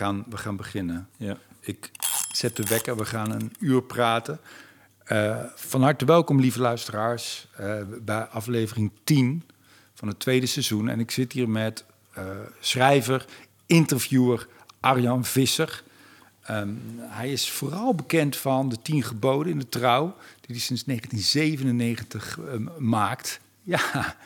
gaan, we gaan beginnen. Ja. Ik zet de wekker, we gaan een uur praten. Eh, van harte welkom, lieve luisteraars, eh, bij aflevering 10 van het tweede seizoen. En ik zit hier met eh, schrijver, interviewer Arjan Visser. Ehm, hij is vooral bekend van de tien geboden in de trouw, die hij sinds 1997 ehm, maakt. Ja,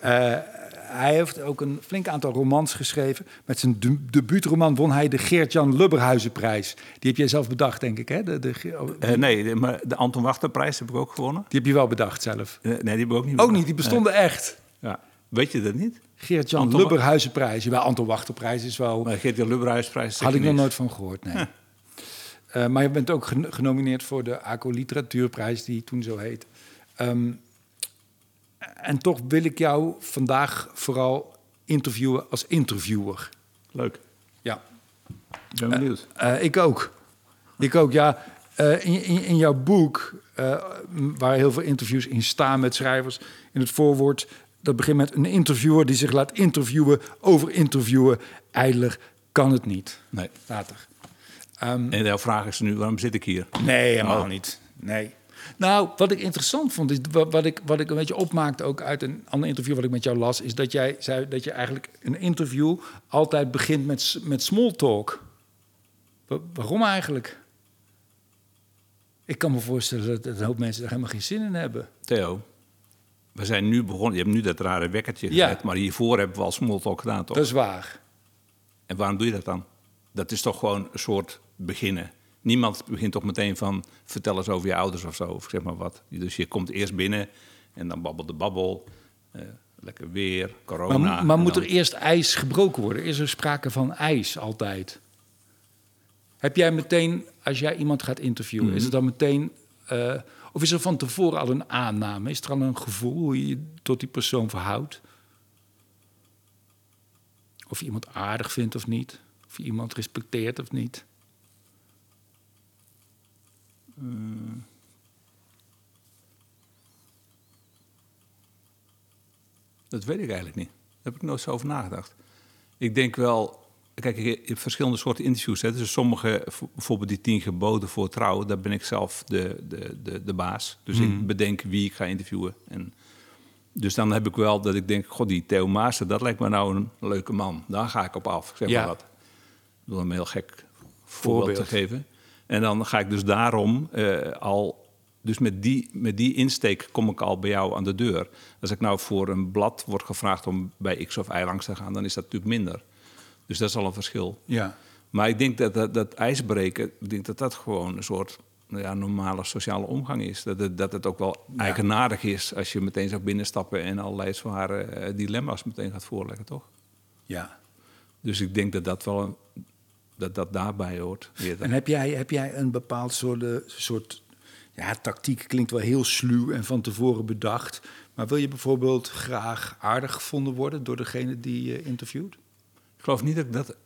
hij heeft ook een flink aantal romans geschreven. Met zijn de debuutroman won hij de Geert-Jan Lubberhuizenprijs. Die heb jij zelf bedacht, denk ik, hè? De, de, Eh, nee, de- maar de Anton Wachterprijs heb ik ook gewonnen. die heb je wel bedacht zelf. Eh, nee, die heb ik ook niet. Ook niet, die bestonden echt. Ja. Weet je dat niet? Geert-Jan Lubberhuizenprijs. Jawel, Anton Wachterprijs is wel... Maar Geert-Jan Lubberhuisprijs. Had ik nog nooit van gehoord, nee. Eh, maar je bent ook gen- genomineerd voor de ACO Literatuurprijs, die toen zo heet. Ehm, en toch wil ik jou vandaag vooral interviewen als interviewer. Leuk. Ja. Ik ben benieuwd. Eh, ik ook. Ik ook, ja. Eh, in, in, in jouw boek, eh, waar heel veel interviews in staan met schrijvers, in het voorwoord, dat begint met een interviewer die zich laat interviewen over interviewen. Kan het niet. nee. Later. Ehm, En jouw vraag is nu, waarom zit ik hier? nee, helemaal Oh. niet. Nee. Nou, wat ik interessant vond, is wa- wat ik, wat ik een beetje opmaakte ook uit een ander interview wat ik met jou las, is dat jij zei dat je eigenlijk een interview altijd begint met, met small talk. Wa- waarom eigenlijk? Ik kan me voorstellen dat een hoop mensen daar helemaal geen zin in hebben. Theo, we zijn nu begonnen. Je hebt nu dat rare wekkertje Ja. gezet, maar hiervoor hebben we al smalltalk gedaan, toch? Dat is waar. En waarom doe je dat dan? Dat is toch gewoon een soort beginnen. Niemand begint toch meteen van vertel eens over je ouders of zo, of zeg maar wat. Dus je komt eerst binnen en dan babbelt de babbel. eh, lekker weer, corona. Maar, moet dan- er eerst ijs gebroken worden? Is er sprake van ijs altijd? Heb jij meteen, als jij iemand gaat interviewen, Mhm. is het dan meteen... eh, of is er van tevoren al een aanname? Is er al een gevoel hoe je je tot die persoon verhoudt? Of je iemand aardig vindt of niet? Of je iemand respecteert of niet? Dat weet ik eigenlijk niet. Daar heb ik nooit zo over nagedacht. Ik denk wel... Kijk, je hebt verschillende soorten interviews. Hè. Dus sommige, bijvoorbeeld die tien geboden voor trouw... daar ben ik zelf de, de, de, de baas. Dus ik bedenk wie ik ga interviewen. En dus dan heb ik wel dat ik denk... God, die Theo Maassen, dat lijkt me nou een leuke man. Daar ga ik op af, Ik zeg Ja. maar wat. Ik wil hem een heel gek voorbeeld, Voorbeeld. te geven. En dan ga ik dus daarom eh, al... Dus met die, met die insteek kom ik al bij jou aan de deur. Als ik nou voor een blad word gevraagd om bij X of Y langs te gaan... dan is dat natuurlijk minder. Dus dat is al een verschil. Ja. Maar ik denk dat dat, dat ijsbreken, ik denk dat dat gewoon een soort nou ja, normale sociale omgang is. Dat het, dat het ook wel eigenaardig is als je meteen zou binnenstappen en allerlei zware eh, dilemma's meteen gaat voorleggen, toch? ja. Dus ik denk dat dat wel een- dat dat daarbij hoort. En heb jij, heb jij een bepaald soort, soort ja, tactiek? Klinkt wel heel sluw en van tevoren bedacht. Maar wil je bijvoorbeeld graag aardig gevonden worden door degene die je interviewt? Ik geloof niet dat ik dat.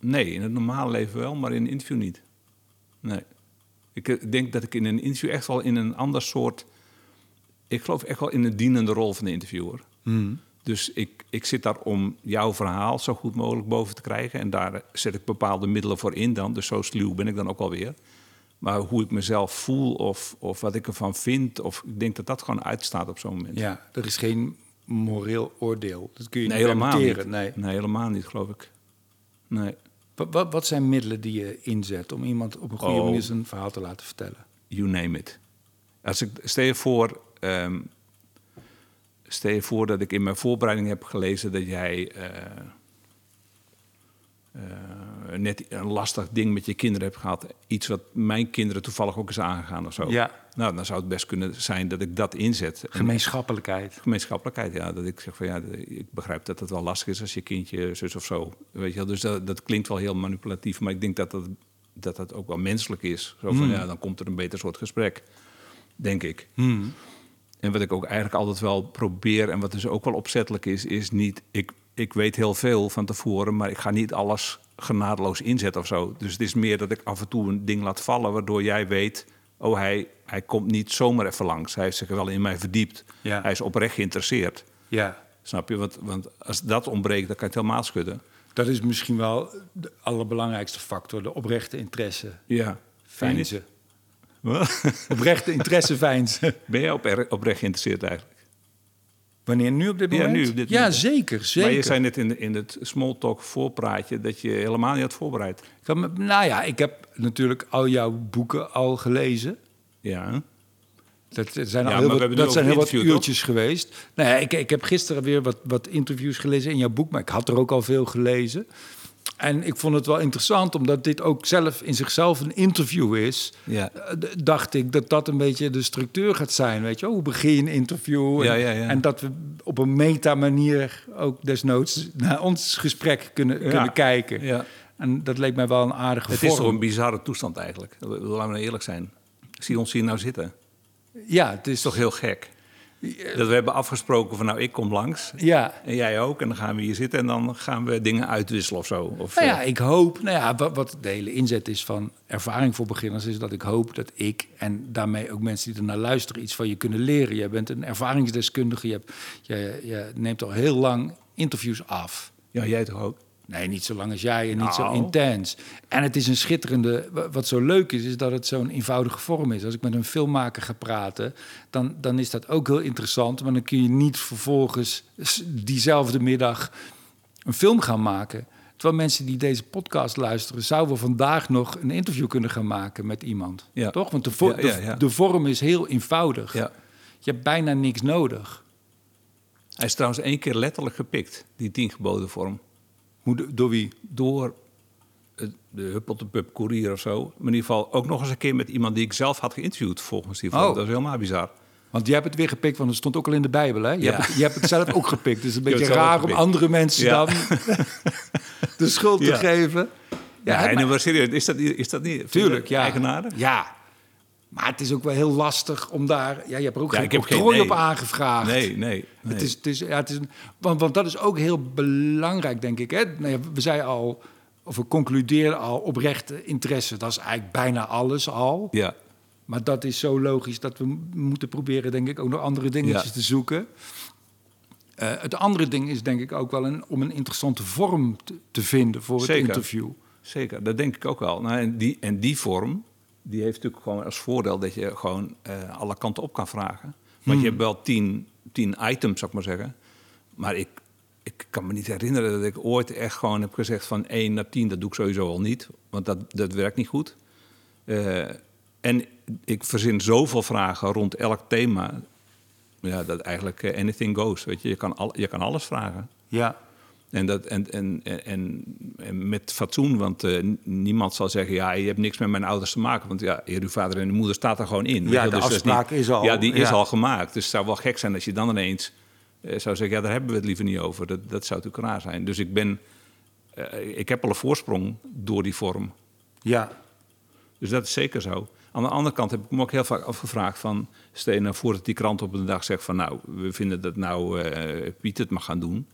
Nee, in het normale leven wel, maar in een interview niet. Nee. Ik eh, denk dat ik in een interview echt wel in een ander soort. Ik geloof echt wel in een dienende rol van de interviewer. Dus ik, ik zit daar om jouw verhaal zo goed mogelijk boven te krijgen. En daar zet ik bepaalde middelen voor in dan. Dus zo sluw ben ik dan ook alweer. Maar hoe ik mezelf voel of, of wat ik ervan vind... Of, ik denk dat dat gewoon uitstaat op zo'n moment. Ja, er is geen moreel oordeel. Dat kun je nee, niet helemaal niet. Nee. nee, helemaal niet, geloof ik. Nee. Wat, wat, wat zijn middelen die je inzet om iemand op een goede Oh. manier zijn verhaal te laten vertellen? you name it. Als ik, stel, je voor, ehm, stel je voor dat ik in mijn voorbereiding heb gelezen dat jij eh, eh, net een lastig ding met je kinderen hebt gehad. Iets wat mijn kinderen toevallig ook is aangegaan of zo. Ja. Nou, dan zou het best kunnen zijn dat ik dat inzet. En- Gemeenschappelijkheid. gemeenschappelijkheid, ja. Dat ik zeg van ja, ik begrijp dat het wel lastig is als je kindje zus of zo. Weet je wel. Dus dat, dat klinkt wel heel manipulatief, maar ik denk dat dat, dat, dat ook wel menselijk is. Zo van ja, dan komt er een beter soort gesprek, denk ik. En wat ik ook eigenlijk altijd wel probeer en wat dus ook wel opzettelijk is, is niet. Ik, ik weet heel veel van tevoren, maar ik ga niet alles genadeloos inzetten of zo. Dus het is meer dat ik af en toe een ding laat vallen, waardoor jij weet. Oh, hij, hij komt niet zomaar even langs. Hij heeft zich wel in mij verdiept. Ja. Hij is oprecht geïnteresseerd. Ja. Snap je? Want, want als dat ontbreekt, dan kan je het helemaal schudden. Dat is misschien wel de allerbelangrijkste factor, de oprechte interesse. Ja. Fijnzen. Wat? Oprechte interesse. Ben jij op, oprecht geïnteresseerd eigenlijk? Wanneer nu op dit Ja, moment? nu op dit ja, moment. zeker, zeker. Maar je zei net in, het small talk voorpraatje dat je helemaal niet had voorbereid. Ik had me- nou ja, ik heb natuurlijk al jouw boeken al gelezen. Ja. Dat zijn Ja, al heel wat, hebben nu dat zijn over heel wat interview, toch? uurtjes geweest. Nee, ik, ik heb gisteren weer wat, wat interviews gelezen in jouw boek, maar ik had er ook al veel gelezen. En ik vond het wel interessant, omdat dit ook zelf in zichzelf een interview is. Ja. eh, dacht ik dat dat een beetje de structuur gaat zijn. Weet je, hoe begin je een interview? En, Ja, ja, ja. en dat we op een meta-manier ook desnoods naar ons gesprek kunnen, kunnen kijken. Ja. En dat leek mij wel een aardige Het vorm. is toch een bizarre toestand eigenlijk. Laten we nou eerlijk zijn. Zie ons hier nou zitten. Ja, het is is toch heel gek. Dat we hebben afgesproken van nou, ik kom langs. Ja, En jij ook. En dan gaan we hier zitten en dan gaan we dingen uitwisselen of zo. Of, Nou ja, eh, ik hoop, nou ja, wat, wat de hele inzet is van ervaring voor beginners, is dat ik hoop dat ik en daarmee ook mensen die ernaar luisteren iets van je kunnen leren. Je bent een ervaringsdeskundige, je, hebt, je, je neemt al heel lang interviews af. ja, jij toch ook? Nee, niet zo lang als jij en niet zo Nou. intens. En het is een schitterende. wa- Wat zo leuk is, is dat het zo'n eenvoudige vorm is. Als ik met een filmmaker ga praten, dan, dan is dat ook heel interessant. Maar dan kun je niet vervolgens diezelfde middag een film gaan maken. Terwijl mensen die deze podcast luisteren, zouden we vandaag nog een interview kunnen gaan maken met iemand. Ja. Toch? Want de, vo- Ja, ja, de- vorm is heel eenvoudig. Je hebt bijna niks nodig. Hij is trouwens één keer letterlijk gepikt, die tien geboden vorm. De- door wie? Door de Huppel de Pub Courier of zo. Maar in ieder geval ook nog eens een keer met iemand die ik zelf had geïnterviewd volgens die vorm. Oh. Dat is helemaal bizar. Want jij hebt het weer gepikt, want het stond ook al in de Bijbel. Hè? Je, Ja. hebt, het, je hebt het zelf ook gepikt. Dus het is een beetje raar om andere mensen Ja. dan de schuld te Ja. geven. Ja, nee, maar serieus, is dat, niet- is dat niet tuurlijk, ja. eigenaardig? Ja. Maar het is ook wel heel lastig om daar... Ja, je hebt er ook Ja, geen nee. op aangevraagd. Nee, nee. nee. Het is, het is, ja, het is want, want dat is ook heel belangrijk, denk ik. Hè? Nou ja, we zeiden al, of we concludeerden al, oprechte interesse. Dat is eigenlijk bijna alles al. Ja, Maar dat is zo logisch dat we moeten proberen, denk ik, ook nog andere dingetjes Ja. te zoeken. Eh, het andere ding is denk ik ook wel een, om een interessante vorm te, te vinden voor het interview. zeker. Dat denk ik ook wel. Nou, en, die, en die vorm, die heeft natuurlijk gewoon als voordeel dat je gewoon eh, alle kanten op kan vragen. Want je hebt wel tien, tien items, zou ik maar zeggen. Maar ik, ik kan me niet herinneren dat ik ooit echt gewoon heb gezegd van 1 naar 10, dat doe ik sowieso al niet. Want dat, dat werkt niet goed. Eh, en ik verzin zoveel vragen rond elk thema. Ja, dat eigenlijk eh, anything goes. Weet je, je kan, al, je kan alles vragen. Ja. En, dat, en, en, en, en- met fatsoen, want eh, niemand zal zeggen... ja, je hebt niks met mijn ouders te maken. Want ja, uw vader en uw moeder staat er gewoon in. wel. de Dus afspraak niet- is al- Ja, die is ja. al gemaakt. Dus het zou wel gek zijn als je dan ineens eh, zou zeggen... ja, daar hebben we het liever niet over. Dat, dat zou natuurlijk raar zijn. Dus ik ben... eh, ik heb al een voorsprong door die vorm. Ja. Dus dat is zeker zo. Aan de andere kant heb ik me ook heel vaak afgevraagd van... stel je nou voor dat die krant op een dag zegt van... nou, we vinden dat nou Piet het mag gaan doen.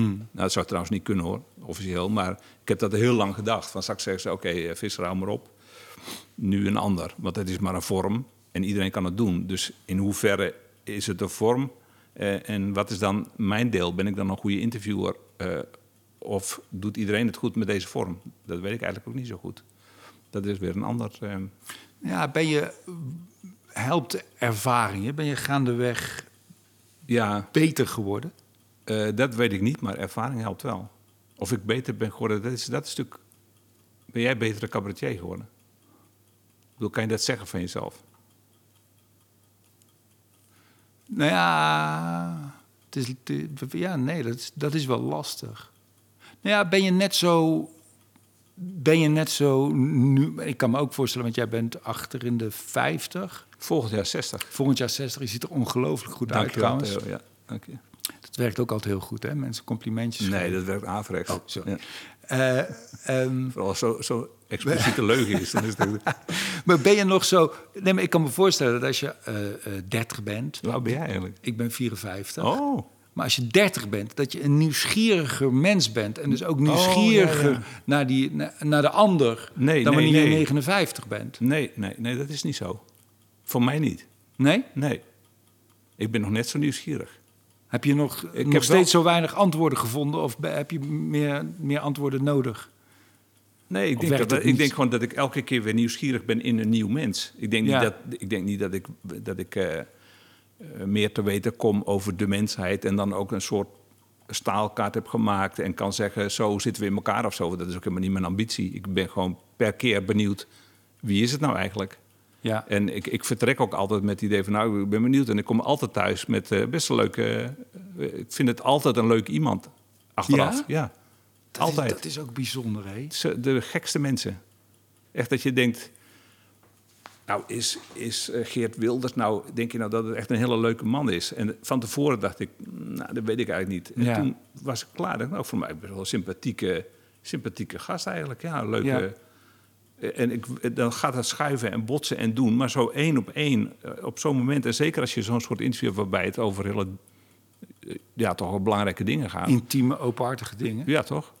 Nou, dat zou trouwens niet kunnen hoor, officieel. Maar ik heb dat heel lang gedacht. Van straks zeggen ze, oké, eh, visser, hou maar op. Nu een ander, want het is maar een vorm. En iedereen kan het doen. Dus in hoeverre is het een vorm? Eh, en wat is dan mijn deel? Ben ik dan een goede interviewer? Eh, of doet iedereen het goed met deze vorm? Dat weet ik eigenlijk ook niet zo goed. Dat is weer een ander... ja, ben je... Helpt ervaring, ben je gaandeweg ja, beter geworden? Eh, dat weet ik niet, maar ervaring helpt wel. Of ik beter ben geworden, dat is, dat is natuurlijk... Ben jij betere cabaretier geworden? Ik bedoel, kan je dat zeggen van jezelf? Nou ja, het is, het ja nee, dat is, dat is wel lastig. Nou ja, ben je net zo... Ben je net zo nu... Ik kan me ook voorstellen, want jij bent achter in de 50. Volgend jaar 60. Volgend jaar 60. Je ziet er ongelooflijk goed Dank uit je wel, trouwens. Theo. Ja, dank je. Dat werkt ook altijd heel goed, hè? Mensen complimentjes Nee, geven. dat werkt averechts. Oh, sorry. Ja. Eh, ehm, Vooral als zo, zo expliciete leugen is. Dan is het ook- maar ben je nog zo... Nee, maar ik kan me voorstellen dat als je eh, eh, 30 bent... Hoe oud ben jij eigenlijk? Ik ben 54. Oh, Maar als je 30 bent, dat je een nieuwsgieriger mens bent. En dus ook Oh, nieuwsgieriger ja, ja. Naar, die, na- naar de ander Nee, dan nee, wanneer je nee. 59 bent. nee, nee, nee, dat is niet zo. Voor mij niet. Nee? Nee. Ik ben nog net zo nieuwsgierig. Heb je nog, Ik nog heb steeds wel- zo weinig antwoorden gevonden? Of heb je meer, meer antwoorden nodig? Nee, ik denk, dat, ik denk gewoon dat ik elke keer weer nieuwsgierig ben in een nieuw mens. Ik denk niet, dat, ik, denk niet dat ik, dat ik eh, eh, meer te weten kom over de mensheid... en dan ook een soort staalkaart heb gemaakt... en kan zeggen, zo zitten we in elkaar of zo. Dat is ook helemaal niet mijn ambitie. Ik ben gewoon per keer benieuwd, wie is het nou eigenlijk? Ja. En ik, ik vertrek ook altijd met het idee van, nou, ik ben benieuwd. En ik kom altijd thuis met eh, best een leuke... eh, ik vind het altijd een leuk iemand, achteraf. Ja? Ja, Dat altijd. Is, dat is ook bijzonder, hè? De gekste mensen. Echt dat je denkt... Nou, is, is eh, Geert Wilders nou... Denk je nou dat het echt een hele leuke man is? En van tevoren dacht ik... Nou, dat weet ik eigenlijk niet. En Ja. toen was ik klaar. Dacht, nou, voor mij best wel een sympathieke, sympathieke gast eigenlijk. Ja, een leuke... Ja. Eh, En ik, dan gaat het schuiven en botsen en doen. Maar zo één op één, eh, op zo'n moment... en zeker als je zo'n soort interview hebt waarbij het over hele... eh, Ja, toch wel belangrijke dingen gaat. Intieme, openhartige dingen. Ja, toch?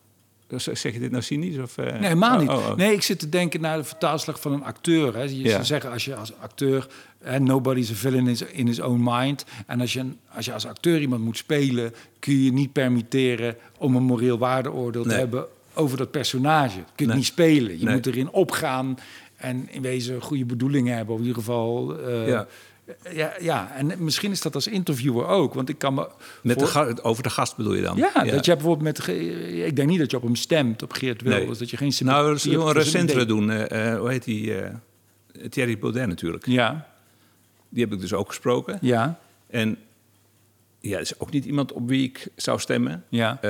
Eh, Zeg je dit nou cynisch? Of, eh? Nee, helemaal Oh, niet. oh, oh. Nee, ik zit te denken naar de vertaalslag van een acteur. Hè. Je Ja. zou zeggen, als je als acteur... Hè, nobody's a villain in his, in his own mind. En als je, als je als acteur iemand moet spelen... kun je niet permitteren om een moreel waardeoordeel te hebben... over dat personage. Je kunt Nee. niet spelen. Je Nee. moet erin opgaan... en in wezen goede bedoelingen hebben. Of in ieder geval... eh, Ja. ja, ja, en misschien is dat als interviewer ook. Want ik kan me... Met de voor- ga- over de gast bedoel je dan? ja, dat je bijvoorbeeld met... Ik denk niet dat je op hem stemt, op Geert Wilders. Nee. Dat je geen Nou, we zullen een recentere doen. eh, eh, hoe heet die? Thierry Baudet natuurlijk. Ja, Die heb ik dus ook gesproken. ja, En ja, is ook niet iemand op wie ik zou stemmen. ja.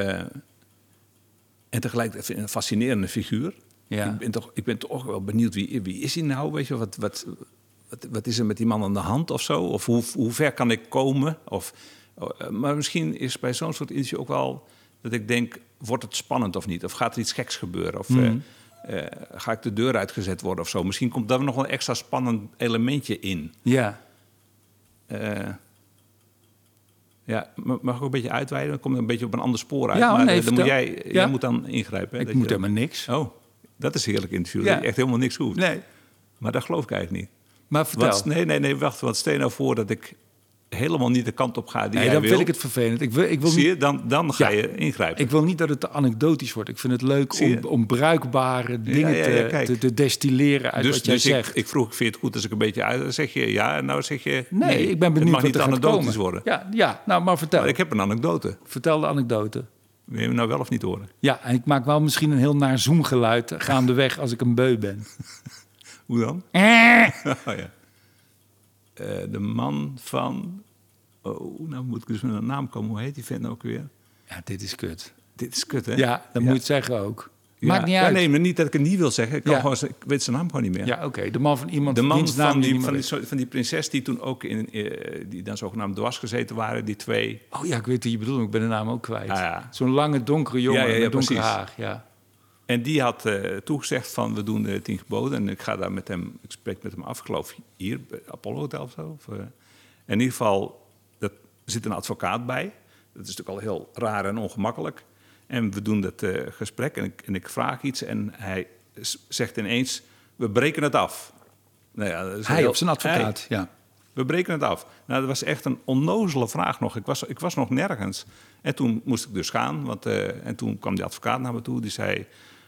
En tegelijkertijd een fascinerende figuur. Ja. Ik, ben toch, ik ben toch wel benieuwd, wie, wie is hij nou? Weet je, wat, wat, wat, wat is er met die man aan de hand of zo? Of hoe, hoe ver kan ik komen? Of, eh, maar misschien is bij zo'n soort interview ook wel dat ik denk... wordt het spannend of niet? Of gaat er iets geks gebeuren? Of Mhm. eh, eh, ga ik de deur uitgezet worden of zo? Misschien komt daar nog een extra spannend elementje in. ja. Ja, ma- mag ik ook een beetje uitweiden? Dan kom je een beetje op een ander spoor uit. Ja, maar nee, eh, dan moet jij, Ja. jij moet dan ingrijpen. hè, Ik moet helemaal niks. Oh, dat is een heerlijk interview. Ja. Dat je echt helemaal niks hoeft. Nee, Maar dat geloof ik eigenlijk niet. maar vertel. Wat, nee, nee, nee, wacht. Wat stel je nou voor dat ik helemaal niet de kant op ga die nee, jij dan wil? vind ik het vervelend. Ik wil, ik wil, Zie je? Dan, dan ga Ja. je ingrijpen. ik wil niet dat het te anekdotisch wordt. Ik vind het leuk om, om bruikbare dingen ja, ja, te, kijk. te, te destilleren uit dus wat jij dus zegt. ik, ik vroeg, vind je het goed als ik een beetje uit... Dan zeg je ja, en nou zeg je nee, ik ben Het benieuwd mag wat niet gaat anekdotisch komen. worden. Ja, ja, nou, maar vertel. Maar ik heb een anekdote. Vertel de anekdote. Wil je hem nou wel of niet horen? Ja, en ik maak wel misschien een heel naar zoomgeluid gaandeweg als ik een beu ben. Hoe dan? Eh. Oh, ja. Eh, de man van... Oh, nou moet ik dus met een naam komen. Hoe heet die vent nou ook weer? Ja, dit is kut. Dit is kut, hè? Ja, dat moet je het zeggen ook. Ja. Maakt niet Ja, uit. nee, maar niet dat ik het niet wil zeggen. Ik, kan Ja. gewoon, ik weet zijn naam gewoon niet meer. Ja, oké. De man van iemand De man van die, van, die, van die prinses die toen ook in, eh, die dan zogenaamd dwars gezeten waren, die twee. Oh ja, ik weet wie je bedoelt. Ik ben de naam ook kwijt. Ah, ja. Zo'n lange, donkere jongen Ja, ja, ja, met donker haar. Ja. En die had eh, toegezegd van we doen de tien geboden. En ik ga daar met hem, ik spreek met hem af, geloof hier, bij Apollo Hotel of zo. Of, eh. in ieder geval, zit een advocaat bij. Dat is natuurlijk al heel raar en ongemakkelijk. En we doen dat eh, gesprek en ik, en ik vraag iets en hij zegt ineens, we breken het af. Nou ja, dat is Hij heel- op zijn advocaat, Hij. ja. We breken het af. Nou, dat was echt een onnozele vraag nog. Ik was, ik was nog nergens. En toen moest ik dus gaan. Want, eh, en toen kwam die advocaat naar me toe. Die zei,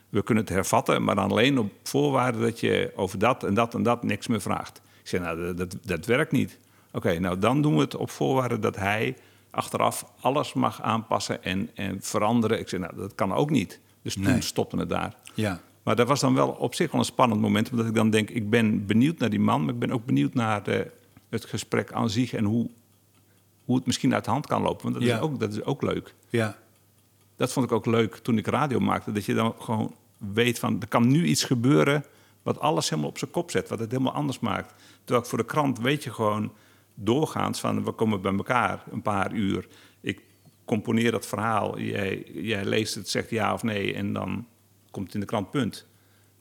we kunnen het hervatten... maar dan alleen op voorwaarde dat je over dat en dat en dat niks meer vraagt. Ik zei, nou, dat, dat, dat werkt niet. Oké, nou dan doen we het op voorwaarde dat hij achteraf alles mag aanpassen en, en veranderen. Ik zei, nou, dat kan ook niet. Dus toen Nee. stopte het daar. Ja. Maar dat was dan wel op zich wel een spannend moment. Omdat ik dan denk, ik ben benieuwd naar die man... maar ik ben ook benieuwd naar de, het gesprek aan zich... en hoe, hoe het misschien uit de hand kan lopen. Want dat, Ja. is ook, dat is ook leuk. Ja. Dat vond ik ook leuk toen ik radio maakte. Dat je dan gewoon weet van, er kan nu iets gebeuren... wat alles helemaal op zijn kop zet. Wat het helemaal anders maakt. Terwijl ik voor de krant weet je gewoon doorgaans van... we komen bij elkaar een paar uur. Ik componeer dat verhaal. Jij, jij leest het, zegt ja of nee... en dan komt het in de krant, punt.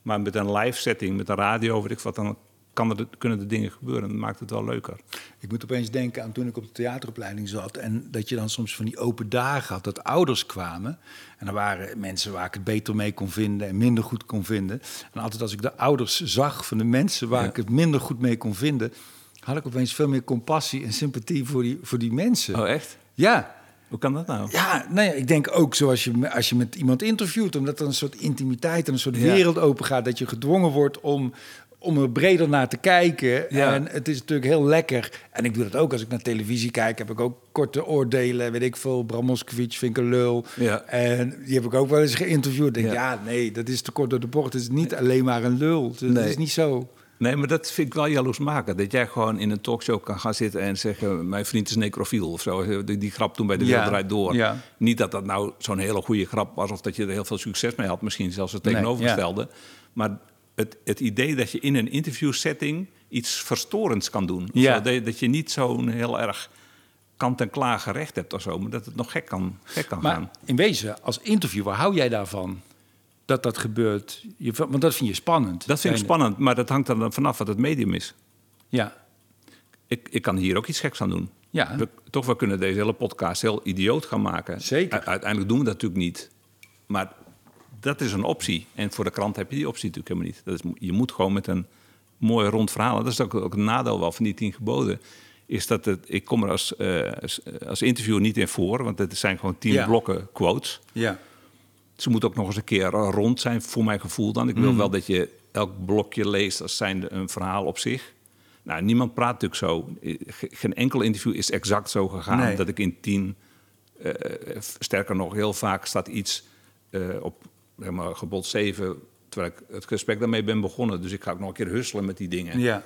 Maar met een live setting, met een radio, weet ik wat, dan kan er, kunnen er dingen gebeuren. Dat maakt het wel leuker. Ik moet opeens denken aan toen ik op de theateropleiding zat. En dat je dan soms van die open dagen had, dat ouders kwamen. En er waren mensen waar ik het beter mee kon vinden en minder goed kon vinden. En altijd als ik de ouders zag van de mensen waar Ja. ik het minder goed mee kon vinden, had ik opeens veel meer compassie en sympathie voor die, voor die mensen. Oh, echt? Ja, Hoe kan dat nou? Ja, nee, ik denk ook zoals je, als je met iemand interviewt, omdat er een soort intimiteit en een soort Ja. wereld open gaat, dat je gedwongen wordt om, om er breder naar te kijken. Ja. En het is natuurlijk heel lekker. En ik doe dat ook als ik naar televisie kijk, heb ik ook korte oordelen, weet ik veel. Bram Moskowitz vind ik een lul. Ja. En die heb ik ook wel eens geïnterviewd. Ik Denk, Ja. ja. nee, dat is te kort door de bocht. Het is niet alleen maar een lul. Het Nee. is niet zo. Nee, maar dat vind ik wel jaloers maken. Dat jij gewoon in een talkshow kan gaan zitten en zeggen... mijn vriend is necrofiel of zo. Die, die grap toen bij De Ja, Wereld Door. ja. Niet dat dat nou zo'n hele goede grap was... of dat je er heel veel succes mee had. Misschien zelfs het Nee, tegenovergestelde. Maar het, het idee dat je in een interviewsetting... iets verstorends kan doen. Of Ja. zo. Dat, dat je niet zo'n heel erg kant-en-klaar gerecht hebt of zo... maar dat het nog gek kan, gek kan gaan. Maar in wezen, als interviewer, hou jij daarvan? Dat dat gebeurt? Je, want dat vind je spannend. Dat vind ik spannend, maar dat hangt dan vanaf wat het medium is. Ja, Ik, ik kan hier ook iets geks aan doen. Ja. We, toch, we kunnen deze hele podcast heel idioot gaan maken. Zeker. U- uiteindelijk doen we dat natuurlijk niet. Maar dat is een optie. En voor de krant heb je die optie natuurlijk helemaal niet. Dat is, je moet gewoon met een mooi rond verhaal. Dat is ook, ook een nadeel wel van die tien geboden. Is dat het, ik kom er als, als, als interviewer niet in voor. Want het zijn gewoon tien Ja. blokken quotes. ja. Ze moet ook nog eens een keer rond zijn, voor mijn gevoel dan. Ik wil Mm. wel dat je elk blokje leest als zijnde een verhaal op zich. Nou, niemand praat natuurlijk zo. Ge- Geen enkel interview is exact zo gegaan Nee. dat ik in tien... eh, sterker nog, heel vaak staat iets eh, op zeg maar, gebod 7... terwijl ik het gesprek daarmee ben begonnen. Dus ik ga ook nog een keer husselen met die dingen. ja.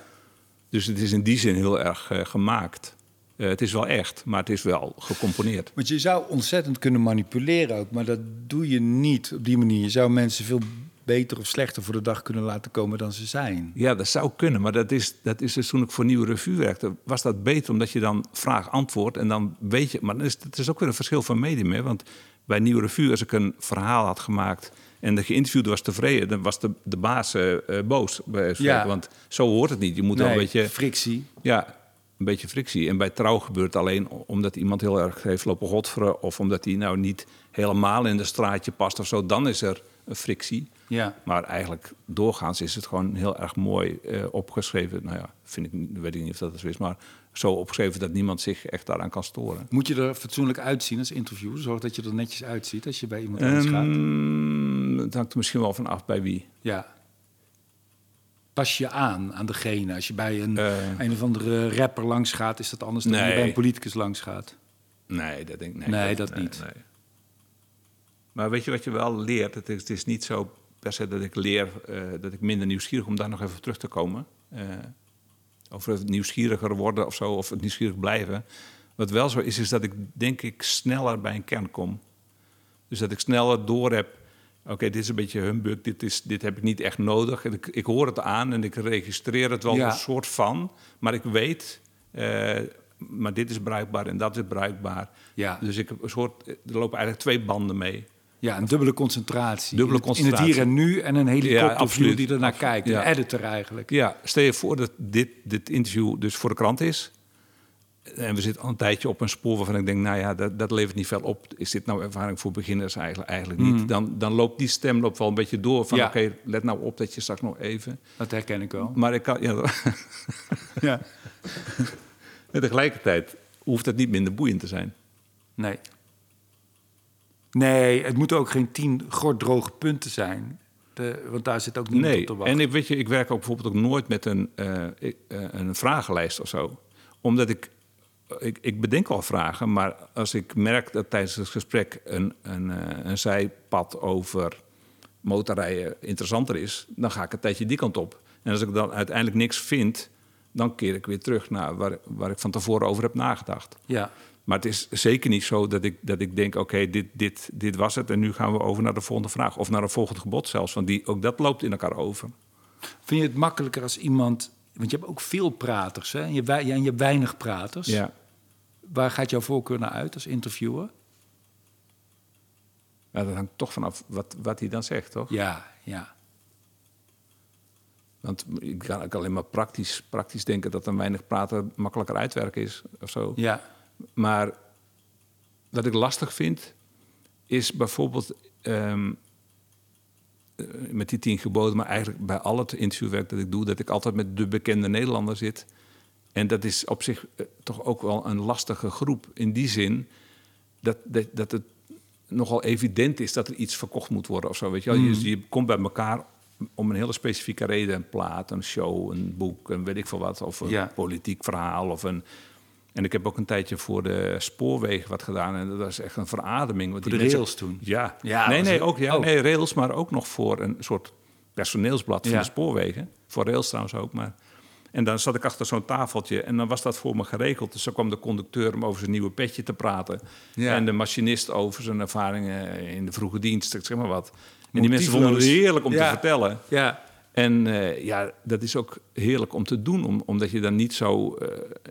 Dus het is in die zin heel erg eh, gemaakt. Eh, het is wel echt, maar het is wel gecomponeerd. Want je zou ontzettend kunnen manipuleren ook, maar dat doe je niet op die manier. Je zou mensen veel beter of slechter voor de dag kunnen laten komen dan ze zijn. Ja, dat zou kunnen, maar dat is, dat is dus toen ik voor Nieuwe Revue werkte, was dat beter omdat je dan vraag-antwoord en dan weet je. Maar dan is, het is ook weer een verschil van medium, hè? want bij Nieuwe Revue, als ik een verhaal had gemaakt en de geïnterviewde was tevreden, dan was de, de baas eh, eh, boos. Bij Ja. Want zo hoort het niet. Je moet wel een beetje, frictie. ja, een beetje frictie. En bij trouw gebeurt het alleen omdat iemand heel erg heeft lopen godveren of omdat hij nou niet helemaal in de straatje past of zo. Dan is er een frictie. Ja. Maar eigenlijk doorgaans is het gewoon heel erg mooi eh, opgeschreven. Nou ja, vind ik, weet ik niet of dat zo is, maar zo opgeschreven dat niemand zich echt daaraan kan storen. Moet je er fatsoenlijk uitzien als interviewer? Zorg dat je er netjes uitziet als je bij iemand anders gaat. Ehm, het hangt er misschien wel van af bij wie. Ja. Pas je aan aan degene. Als je bij een, Eh. een of andere rapper langs gaat, is dat anders dan Nee. je bij een politicus langs gaat. Nee, dat denk ik Nee, dat niet. nee. Maar weet je wat je wel leert? Het is, het is niet zo per se dat ik leer eh, dat ik minder nieuwsgierig om daar nog even op terug te komen. Eh, over het nieuwsgieriger worden of zo, of het nieuwsgierig blijven. Wat wel zo is, is dat ik denk ik sneller bij een kern kom. Dus dat ik sneller door heb. Oké, dit is een beetje humbug, dit, is, dit heb ik niet echt nodig. Ik, ik hoor het aan en ik registreer het wel Ja. een soort van. Maar ik weet, eh, maar dit is bruikbaar en dat is bruikbaar. Ja. Dus ik heb een soort, er lopen eigenlijk twee banden mee. Ja, een dubbele concentratie. Dubbele In het- In het concentratie. hier en nu en een Ja, helikopterview absoluut. die ernaar kijkt. Ja. Een editor eigenlijk. Ja, stel je voor dat dit, dit interview dus voor de krant is. En we zitten al een tijdje op een spoor waarvan ik denk, nou ja, dat, dat levert niet veel op. Is dit nou ervaring voor beginners eigenlijk, eigenlijk niet? Dan, dan loopt die stem loopt wel een beetje door van. Ja. oké, let nou op dat je straks nog even... Dat herken ik wel. Maar ik kan, ja, Ja. en tegelijkertijd hoeft het niet minder boeiend te zijn. Nee. Nee, het moeten ook geen tien gorddroge punten zijn. De, want daar zit ook niemand op te wachten. en ik, weet je, ik werk ook bijvoorbeeld ook nooit met een, eh, eh, een vragenlijst of zo. Omdat ik, ik, ik bedenk wel vragen, maar als ik merk dat tijdens het gesprek een, een, eh, een zijpad over motorrijden interessanter is, dan ga ik een tijdje die kant op. En als ik dan uiteindelijk niks vind, dan keer ik weer terug naar waar, waar ik van tevoren over heb nagedacht. Ja. Maar het is zeker niet zo dat ik, dat ik denk: oké, dit, dit, dit was het. En nu gaan we over naar de volgende vraag. Of naar een volgend gebod zelfs. Want die, ook dat loopt in elkaar over. Vind je het makkelijker als iemand... Want je hebt ook veel praters, hè? En je, en je hebt weinig praters. Ja. Waar gaat jouw voorkeur naar uit als interviewer? Maar dat hangt toch vanaf wat, wat hij dan zegt, toch? Ja, ja. Want ik kan ook alleen maar praktisch, praktisch denken dat een weinig praten makkelijker uitwerken is of zo. Ja, Maar wat ik lastig vind, is bijvoorbeeld ehm, eh, met die tien geboden, maar eigenlijk bij al het interviewwerk dat ik doe, dat ik altijd met de bekende Nederlander zit. En dat is op zich eh, toch ook wel een lastige groep. In die zin, dat, dat, dat het nogal evident is dat er iets verkocht moet worden of zo. Weet je, wel? Mm. je, je komt bij elkaar om een hele specifieke reden. Een plaat, een show, een boek, een weet ik veel wat. Of een Ja. politiek verhaal. Of een... En ik heb ook een tijdje voor de spoorwegen wat gedaan. En dat was echt een verademing. Want Voor die de mensen- rails toen? Ja. Ja, nee, nee, ook, ja, oh. nee, rails, maar ook nog voor een soort personeelsblad van Ja. de spoorwegen. Voor rails trouwens ook, maar... En dan zat ik achter zo'n tafeltje en dan was dat voor me geregeld. Dus dan kwam de conducteur om over zijn nieuwe petje te praten. Ja. En de machinist over zijn ervaringen in de vroege dienst, zeg maar wat. En die mensen vonden het heerlijk om te vertellen. Ja, En eh, ja, dat is ook heerlijk om te doen, om, omdat je dan niet zo eh,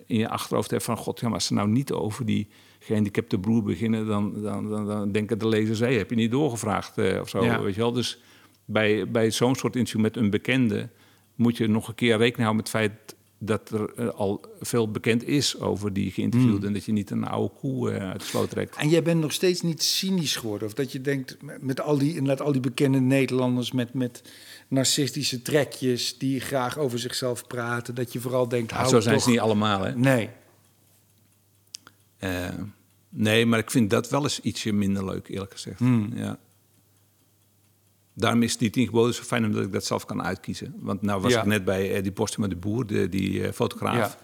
in je achterhoofd hebt van... God, ja, maar als ze nou niet over die gehandicapte broer beginnen... dan, dan, dan, dan denken de lezers, hé, heb je niet doorgevraagd eh, of zo, Ja. weet je wel. Dus bij, bij zo'n soort interview met een bekende... moet je nog een keer rekening houden met het feit dat er eh, al veel bekend is over die geïnterviewde... en dat je niet een oude koe eh, uit de sloot trekt. En jij bent nog steeds niet cynisch geworden. Of dat je denkt, met- met al die, inderdaad, al die bekende Nederlanders met, met narcistische trekjes die graag over zichzelf praten, dat je vooral denkt, Ja, zo zijn toch... ze niet allemaal, hè? Nee. Eh, nee, maar ik vind dat wel eens ietsje minder leuk, eerlijk gezegd. Hmm. Ja. Daarom is die tien geboden zo fijn omdat ik dat zelf kan uitkiezen. Want nou was Ja. ik net bij Eddie Postuma de Boer, de, die eh, fotograaf. Ja.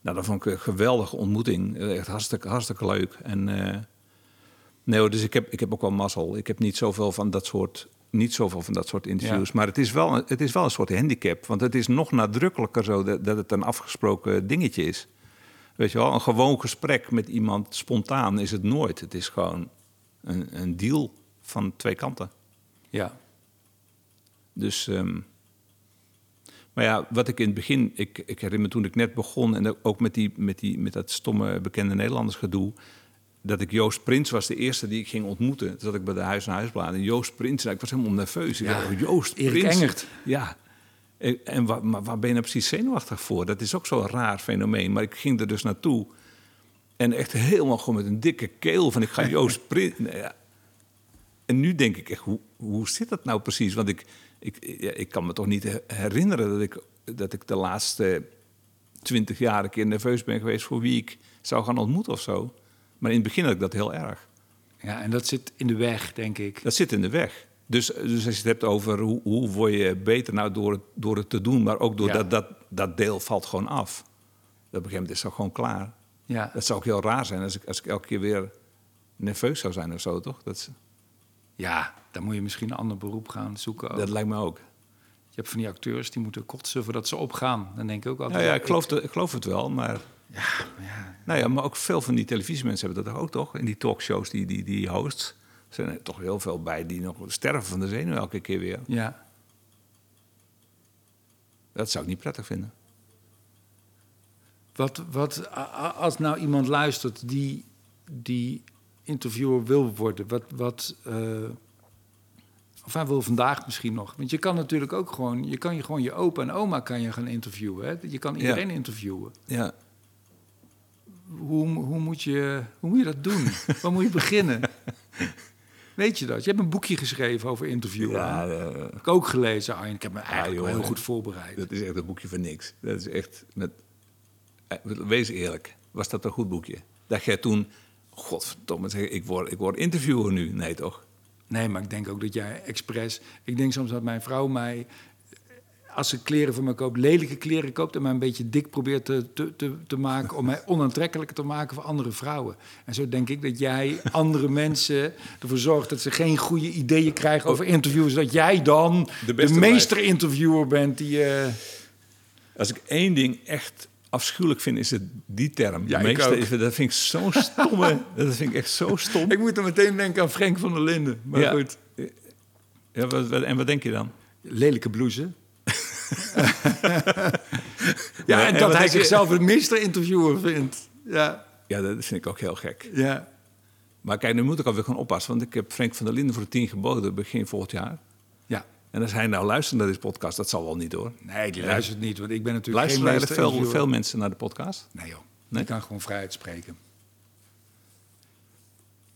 Nou, dat vond ik een geweldige ontmoeting. Eh, Echt hartstikke, hartstikke leuk. En, eh, nee, hoor, dus ik heb, ik heb ook wel mazzel. Ik heb niet zoveel van dat soort, niet zoveel van dat soort interviews. Ja. Maar het is, wel, een- het is wel een soort handicap. Want het is nog nadrukkelijker zo dat, dat het een afgesproken dingetje is. Weet je wel, een gewoon gesprek met iemand spontaan is het nooit. Het is gewoon een, een deal van twee kanten. Ja. Dus, ehm, maar ja, wat ik in het begin, ik, ik herinner me toen ik net begon en ook met, die, met, die, met dat stomme bekende Nederlanders gedoe, dat ik Joost Prins was de eerste die ik ging ontmoeten. Toen zat ik bij de Huis en Huisbladen. En Joost Prins, nou, ik was helemaal nerveus. Ik Ja, dacht, oh, Joost Erik Prins. Engert. Ja. En, en waar, maar waar ben je nou precies zenuwachtig voor? Dat is ook zo'n raar fenomeen. Maar ik ging er dus naartoe. En echt helemaal gewoon met een dikke keel van ik ga Joost Prins... Nou ja. En nu denk ik echt, hoe, hoe zit dat nou precies? Want ik, ik, ik kan me toch niet her- herinneren dat ik, dat ik de laatste twintig jaar een keer nerveus ben geweest... voor wie ik zou gaan ontmoeten of zo. Maar in het begin had ik dat heel erg. ja, en dat zit in de weg, denk ik. Dat zit in de weg. Dus, dus als je het hebt over hoe, hoe word je beter nou door het, door het te doen... maar ook door Ja. dat, dat, dat deel valt gewoon af. Op een gegeven moment is dat gewoon klaar. Ja. Dat zou ook heel raar zijn als ik, als ik elke keer weer nerveus zou zijn of zo, toch? Dat, is- ja, dan moet je misschien een ander beroep gaan zoeken. ook. dat lijkt me ook. Je hebt van die acteurs die moeten kotsen voordat ze opgaan. Dan denk ik ook Nou altijd... ja, ik geloof, ik geloof het wel, maar... Ja, maar ja, Nou ja, maar ook veel van die televisiemensen hebben dat ook toch? In die talkshows, die, die, die hosts... zijn er toch heel veel bij die nog sterven van de zenuw elke keer weer. ja. Dat zou ik niet prettig vinden. Wat, wat, als nou iemand luistert die, die interviewer wil worden, wat, wat eh, of hij wil vandaag misschien nog. Want je kan natuurlijk ook gewoon, je kan je gewoon je opa en oma kan je gaan interviewen. Hè? Je kan iedereen interviewen. Ja, Hoe, hoe, moet je, hoe moet je dat doen? Waar moet je beginnen? Weet je dat? Je hebt een boekje geschreven over interviewen. ja eh, heb ik ook gelezen, Arjen. Ik heb me eigenlijk joh, heel goed voorbereid. dat is echt een boekje van niks. Dat is echt... Met, eh, wees eerlijk, was dat een goed boekje? Dacht jij toen... Godverdomme, ik word, ik word interviewer nu. Nee, toch? Nee, maar ik denk ook dat jij expres... Ik denk soms dat mijn vrouw mij... Als ze kleren voor me koopt, lelijke kleren koopt... en mij een beetje dik probeert te, te, te, te maken... om mij onaantrekkelijker te maken voor andere vrouwen. En zo denk ik dat jij andere mensen ervoor zorgt... dat ze geen goede ideeën krijgen over interviews... dat jij dan De de, meester-interviewer bent die... eh, Als ik één ding echt afschuwelijk vind, is het die term. Ja, is- dat vind ik zo stomme. dat vind ik echt zo stom. Ik moet er meteen denken aan Frank van der Linden. Maar Ja. goed, Ja, wat, wat- en wat denk je dan? lelijke blouse. ja, en en dat hij denk je- zichzelf een meester-interviewer vindt. Ja, Ja, dat vind ik ook heel gek. ja. Maar kijk, nu moet ik alweer gaan oppassen. Want ik heb Frank van der Linden voor de tien geboden begin volgend jaar. En als hij nou luistert naar deze podcast, dat zal wel niet hoor. Nee, die luistert niet, want ik ben natuurlijk Luisteren geen er veel, veel mensen naar de podcast? Nee joh, Nee? ik kan gewoon vrijheid spreken.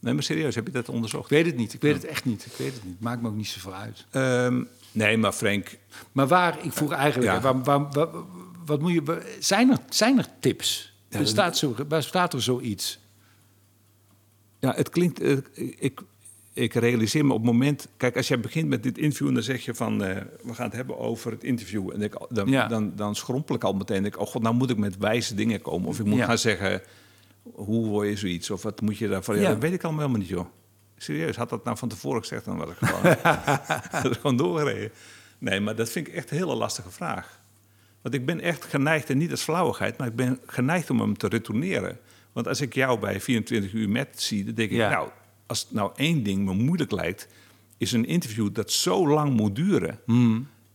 Nee, maar serieus, heb je dat onderzocht? Ik weet het niet, ik weet het echt niet. Ik weet het niet, maakt me ook niet zoveel uit. Ehm, nee, maar Frank, Maar waar, ik vroeg eigenlijk, Ja. waar, waar, waar- wat moet je, zijn, er, zijn er tips? Ja, bestaat, zo, bestaat er zoiets? Ja, het klinkt. eh, ik, ik realiseer me op het moment. Kijk, als jij begint met dit interview en dan zeg je van. eh, we gaan het hebben over het interview. En ik, dan, Ja. dan, dan schrompel ik al meteen. Denk ik, oh god, nou moet ik met wijze dingen komen. Of ik moet Ja. gaan zeggen. Hoe word je zoiets? Of wat moet je daarvan? Ja, Ja. dat weet ik allemaal helemaal niet, joh. Serieus, had dat nou van tevoren gezegd, dan was ik gewoon, ik gewoon doorgereden. Nee, maar dat vind ik echt een hele lastige vraag. Want ik ben echt geneigd, en niet als flauwigheid, maar ik ben geneigd om hem te retourneren. Want als ik jou bij 24 uur met zie, dan denk ik, nou, als nou één ding me moeilijk lijkt, is een interview dat zo lang moet duren.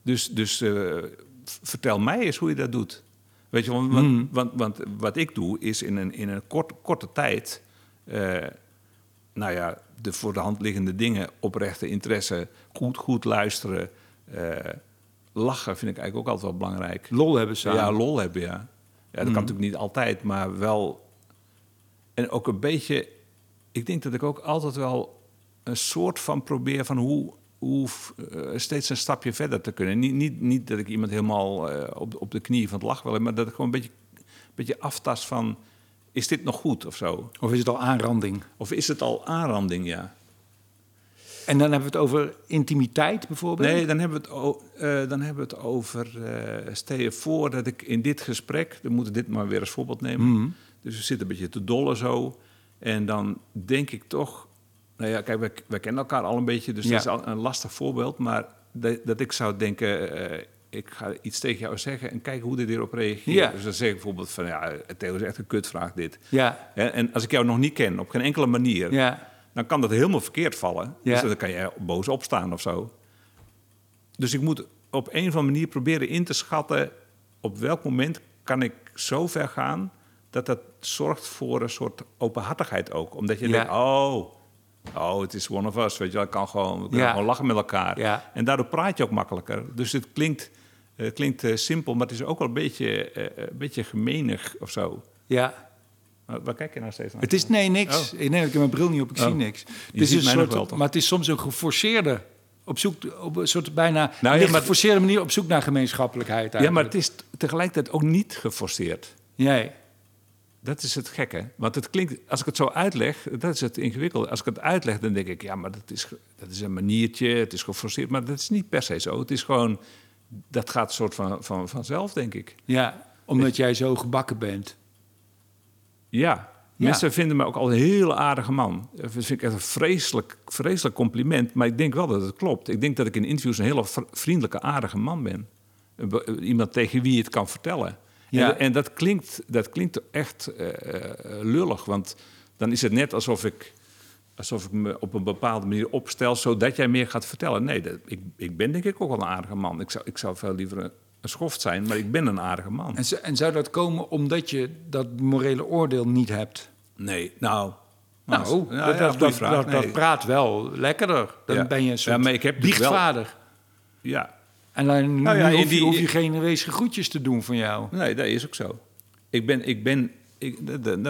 Dus, dus eh, vertel mij eens hoe je dat doet. Weet je, want, want, want, want wat ik doe is in een, in een kort, korte tijd, eh, nou ja, de voor de hand liggende dingen, oprechte interesse, goed, goed luisteren, eh, lachen vind ik eigenlijk ook altijd wel belangrijk. Lol hebben samen. Ja, lol hebben, ja. Ja, dat kan natuurlijk niet altijd, maar wel. En ook een beetje. Ik denk dat ik ook altijd wel een soort van probeer van hoe, hoe eh, steeds een stapje verder te kunnen. Niet, niet, niet dat ik iemand helemaal eh, op, op de knieën van het lachen wil, hebben, maar dat ik gewoon een beetje, een beetje aftast van. Is dit nog goed of zo? Of is het al aanranding? Of is het al aanranding, ja? En dan hebben we het over intimiteit bijvoorbeeld? Nee, dan hebben we het, o- eh, dan hebben we het over. eh stel je voor dat ik in dit gesprek. Dan moeten we dit maar weer als voorbeeld nemen. Mhm. Dus we zitten een beetje te dollen zo. En dan denk ik toch. Nou ja, kijk, wij, wij kennen elkaar al een beetje. Dus Ja. dat is al een lastig voorbeeld. Maar dat, dat ik zou denken. eh, ik ga iets tegen jou zeggen en kijken hoe dit erop reageert. Ja. Dus dan zeg ik bijvoorbeeld van ja, Theo is echt een kutvraag dit. Ja, Hè, En als ik jou nog niet ken, op geen enkele manier, ja, dan kan dat helemaal verkeerd vallen. Ja. Dus dan kan je boos opstaan of zo. Dus ik moet op een of andere manier proberen in te schatten... op welk moment kan ik zo ver gaan... dat dat zorgt voor een soort openhartigheid ook. Omdat je Ja. denkt, oh, oh, het is one of us. Weet je, wel, ik kan gewoon, we kunnen Ja. gewoon lachen met elkaar. Ja. En daardoor praat je ook makkelijker. Dus het klinkt, eh, het klinkt eh, simpel, maar het is ook wel een beetje, eh, een beetje gemenig of zo. ja. Maar Waar kijk je naar steeds naar? Het is nee, niks. Oh. Ik neem ik heb mijn bril niet op, ik zie Oh. niks. Je Het is een soort, wel, maar het is soms een geforceerde, op zoek, op een soort bijna Nou ja, licht maar- geforceerde manier op zoek naar gemeenschappelijkheid. Ja, maar eigenlijk. het is tegelijkertijd ook niet geforceerd. Nee. Dat is het gekke. Want het klinkt, als ik het zo uitleg, dat is het ingewikkelde. Als ik het uitleg, dan denk ik, ja, maar dat is, dat is een maniertje, het is geforceerd. Maar dat is niet per se zo. Het is gewoon, dat gaat een soort van, van, vanzelf, denk ik. Ja, omdat jij zo gebakken bent. Ja. Mensen vinden me ook al een heel aardige man. Dat vind ik echt een vreselijk, vreselijk compliment. Maar ik denk wel dat het klopt. Ik denk dat ik in interviews een hele vr- vriendelijke, aardige man ben. Iemand tegen wie je het kan vertellen. Ja. En, en dat, klinkt, dat klinkt echt eh, eh, lullig. Want dan is het net alsof ik, alsof ik me op een bepaalde manier opstel... zodat jij meer gaat vertellen. Nee, dat, ik, ik ben denk ik ook wel een aardige man. Ik zou, ik zou veel liever een, een schoft zijn, maar ik ben een aardige man. En, en zou dat komen omdat je dat morele oordeel niet hebt? Nee, nou... Nou, dat, ja, dat, dat, vraag. dat, dat praat wel lekkerder. Dan Ja. ben je een soort Ja, maar ik heb dus wel- biechtvader. Ja, En dan Nou ja, hoef, je, die- hoef je geen weesige groetjes te doen van jou. Nee, dat is ook zo. Ik ben, ik ben, ik,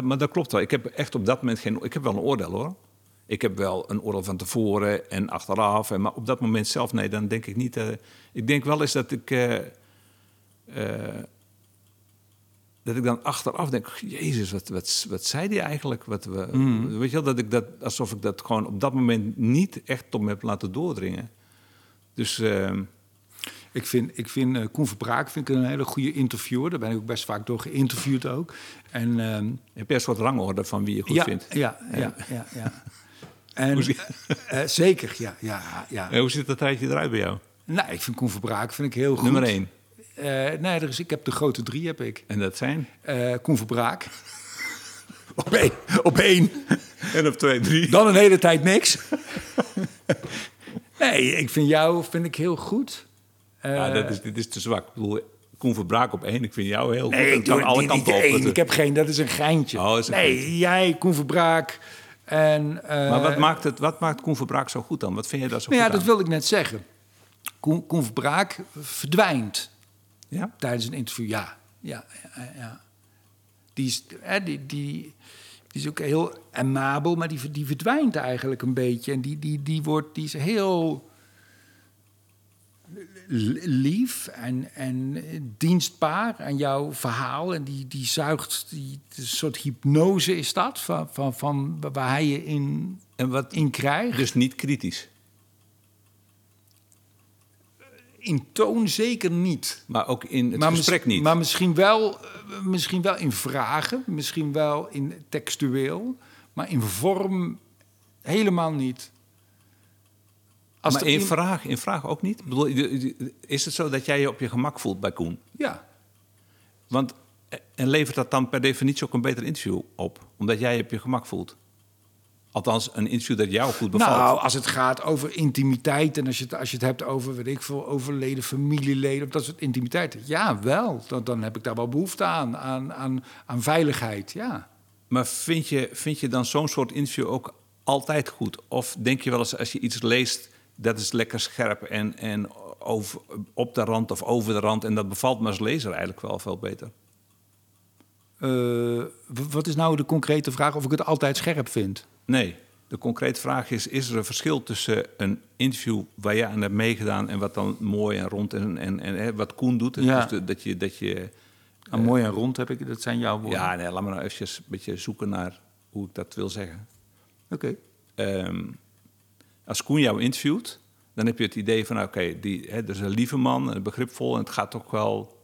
maar dat klopt wel. Ik heb echt op dat moment geen, ik heb wel een oordeel hoor. Ik heb wel een oordeel van tevoren en achteraf. En, maar op dat moment zelf, nee, dan denk ik niet. eh, ik denk wel eens dat ik, eh, eh, dat ik dan achteraf denk, Jezus, wat, wat, wat zei die eigenlijk? Wat we, Weet je wel, dat ik dat, alsof ik dat gewoon op dat moment niet echt tot me heb laten doordringen. Dus ehm, Ik vind, ik vind eh, Koen Verbraak vind ik een hele goede interviewer. Daar ben ik ook best vaak door geïnterviewd ook. En, heb je een soort rangorde van wie je goed ja, vindt? Ja, ja, ja, ja. En, zie- eh, zeker, ja, ja, ja. Eh, hoe ziet dat tijdje eruit bij jou? Nou, ik vind Koen Verbraak vind ik heel goed. Nummer één. Eh, nee, is, ik heb de grote drie, heb ik. En dat zijn? Eh Koen Verbraak. op één. Op één. En op twee, drie. Dan een hele tijd niks. nee, ik vind jou vind ik heel goed. Eh, ja, dat is, dit is te zwak. Ik bedoel, Koen Verbraak op één. Ik vind jou heel goed. nee, Het ik kan alle kanten op. één. Ik heb geen, dat is een geintje. Oh, is een nee, geintje. jij, Koen Verbraak. En, eh, Maar wat maakt, het, wat maakt Koen Verbraak zo goed dan? Wat vind je daar zo nou ja, goed dat aan? wilde ik net zeggen. Koen, Koen Verbraak verdwijnt Ja? tijdens een interview. Ja, ja, ja. ja. Die, is, hè, die, die, die is ook heel amabel, maar die, die verdwijnt eigenlijk een beetje. En die, die, die, wordt, die is heel... lief en, en dienstbaar aan jouw verhaal. En die, die zuigt, die, een soort hypnose is dat, van, van, van waar hij je in, En wat, in krijgt. dus niet kritisch. in toon zeker niet. Maar ook in het maar gesprek mis- niet. Maar misschien wel, misschien wel in vragen, misschien wel in textueel, maar in vorm helemaal niet. Als maar in, vraag, in vraag ook niet? Ik bedoel, is het zo dat jij je op je gemak voelt bij Koen? Ja, Want, eh, en levert dat dan per definitie ook een beter interview op? Omdat jij je op je gemak voelt? Althans, een interview dat jou goed bevalt. Nou, als het gaat over intimiteit en als je het, als je het hebt over, weet ik veel, overleden familieleden, of dat soort intimiteit. Ja, wel. Dan, dan heb ik daar wel behoefte aan, aan, aan, aan veiligheid, ja. Maar vind je, vind je dan zo'n soort interview ook altijd goed? Of denk je wel eens als je iets leest, dat is lekker scherp en, en over, op de rand of over de rand... en dat bevalt me als lezer eigenlijk wel veel beter? Eh, wat is nou de concrete vraag of ik het altijd scherp vind? Nee, de concrete vraag is: is er een verschil tussen een interview waar je aan hebt meegedaan en wat dan mooi en rond en, en, en hè, wat Koen doet? Ja. Dus dat je. Dat je Nou, mooi en rond heb ik, dat zijn jouw woorden. ja, nee, laat me nou eventjes een beetje zoeken naar hoe ik dat wil zeggen. Oké. Ehm, als Koen jou interviewt, dan heb je het idee van: oké, die hè, dat is een lieve man, een begripvol en het gaat toch wel.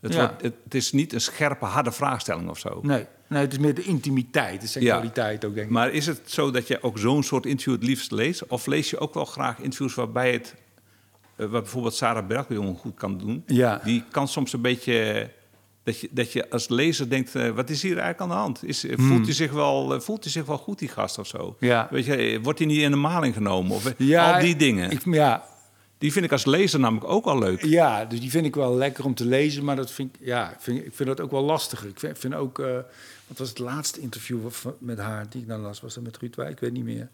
Het, Ja. wordt, het, het is niet een scherpe, harde vraagstelling of zo. Nee, nee, het is meer de intimiteit, de seksualiteit ook, denk ik. Maar is het zo dat je ook zo'n soort interview het liefst leest? Of lees je ook wel graag interviews waarbij het... eh, wat bijvoorbeeld Sarah Bergjongen goed kan doen. Ja. Die kan soms een beetje... Dat je, dat je als lezer denkt, eh, wat is hier eigenlijk aan de hand? Is, eh, voelt, hij zich wel, eh, voelt hij zich wel goed, die gast of zo? Hmm. Ja. Weet je, wordt hij niet in de maling genomen? Of, Ja, al die dingen. Ik, ja, die vind ik als lezer namelijk ook al leuk. ja, dus die vind ik wel lekker om te lezen, maar dat vind ik, ja, vind, ik vind dat ook wel lastiger. Ik vind, vind ook, wat was het laatste interview met haar die ik dan las? Was dat met Ruud Wijk? Ik weet niet meer.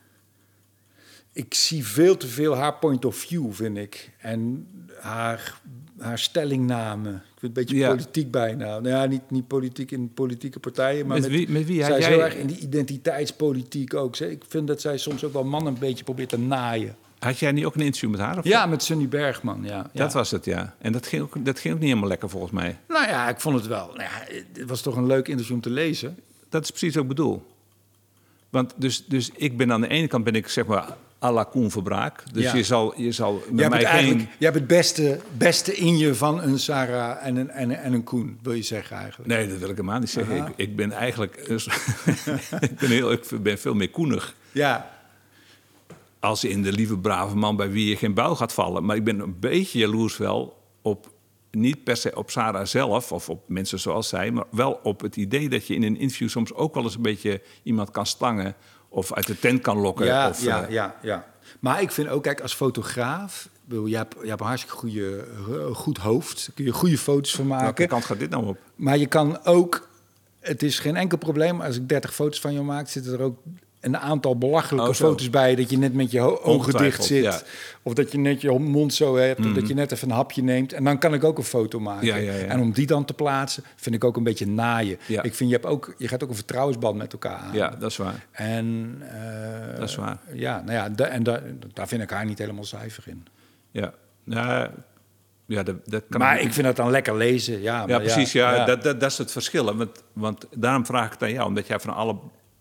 Ik zie veel te veel haar point of view, vind ik. En haar, haar stellingname. Ik vind het een beetje Ja. politiek bijna. Nou ja, niet, niet politiek in politieke partijen, maar Met wie- met wie zij is jij- heel erg in die identiteitspolitiek ook. Ik vind dat zij soms ook wel mannen een beetje probeert te naaien. Had jij niet ook een interview met haar? Of Ja, met Sunny Bergman, ja. ja. Dat was het, ja. En dat ging, ook, dat ging ook niet helemaal lekker volgens mij. Nou ja, ik vond het wel. Nou ja, het was toch een leuk interview om te lezen. Dat is precies wat ik bedoel. Want dus, dus ik ben aan de ene kant ben ik zeg maar à la Koen Verbraak. Dus Ja. je zal, je zal met Je hebt, mij geen... je hebt het beste, beste in je van een Sarah en een, en, en een Koen, wil je zeggen eigenlijk. Nee, dat wil ik helemaal niet zeggen. Ik, ik ben eigenlijk... ik, ben heel, ik ben veel meer koenig. Ja, Als in de lieve brave man bij wie je geen buil gaat vallen. Maar ik ben een beetje jaloers wel op... Niet per se op Sarah zelf of op mensen zoals zij... maar wel op het idee dat je in een interview soms ook wel eens een beetje iemand kan stangen... of uit de tent kan lokken. ja, of, ja, eh, ja, ja. Maar ik vind ook, kijk, als fotograaf... Je hebt, je hebt een hartstikke goede, eh, goed hoofd. Daar kun je goede foto's van welke maken. kant gaat dit nou op? Maar je kan ook... Het is geen enkel probleem. Als ik 30 foto's van je maak, zitten er ook een aantal belachelijke Oh, foto's bij. Dat je net met je ogen dicht zit. ja. Mhm. Of dat je net je mond zo hebt. Of dat je net even een hapje neemt. En dan kan ik ook een foto maken. Ja, ja, ja. En om die dan te plaatsen, vind ik ook een beetje naaien. Ja. Ik vind, je, hebt ook, je gaat ook een vertrouwensband met elkaar aan. Ja, dat is waar. En, eh, Dat is waar. Ja, nou ja, da- en da- daar vind ik haar niet helemaal cijfer in. Ja, nou, ja dat, dat kan maar ik vind dat dan lekker lezen. Ja, Ja, maar precies. Ja, Dat, dat, dat is het verschil. hè. Want, want daarom vraag ik het aan jou, omdat jij van alle,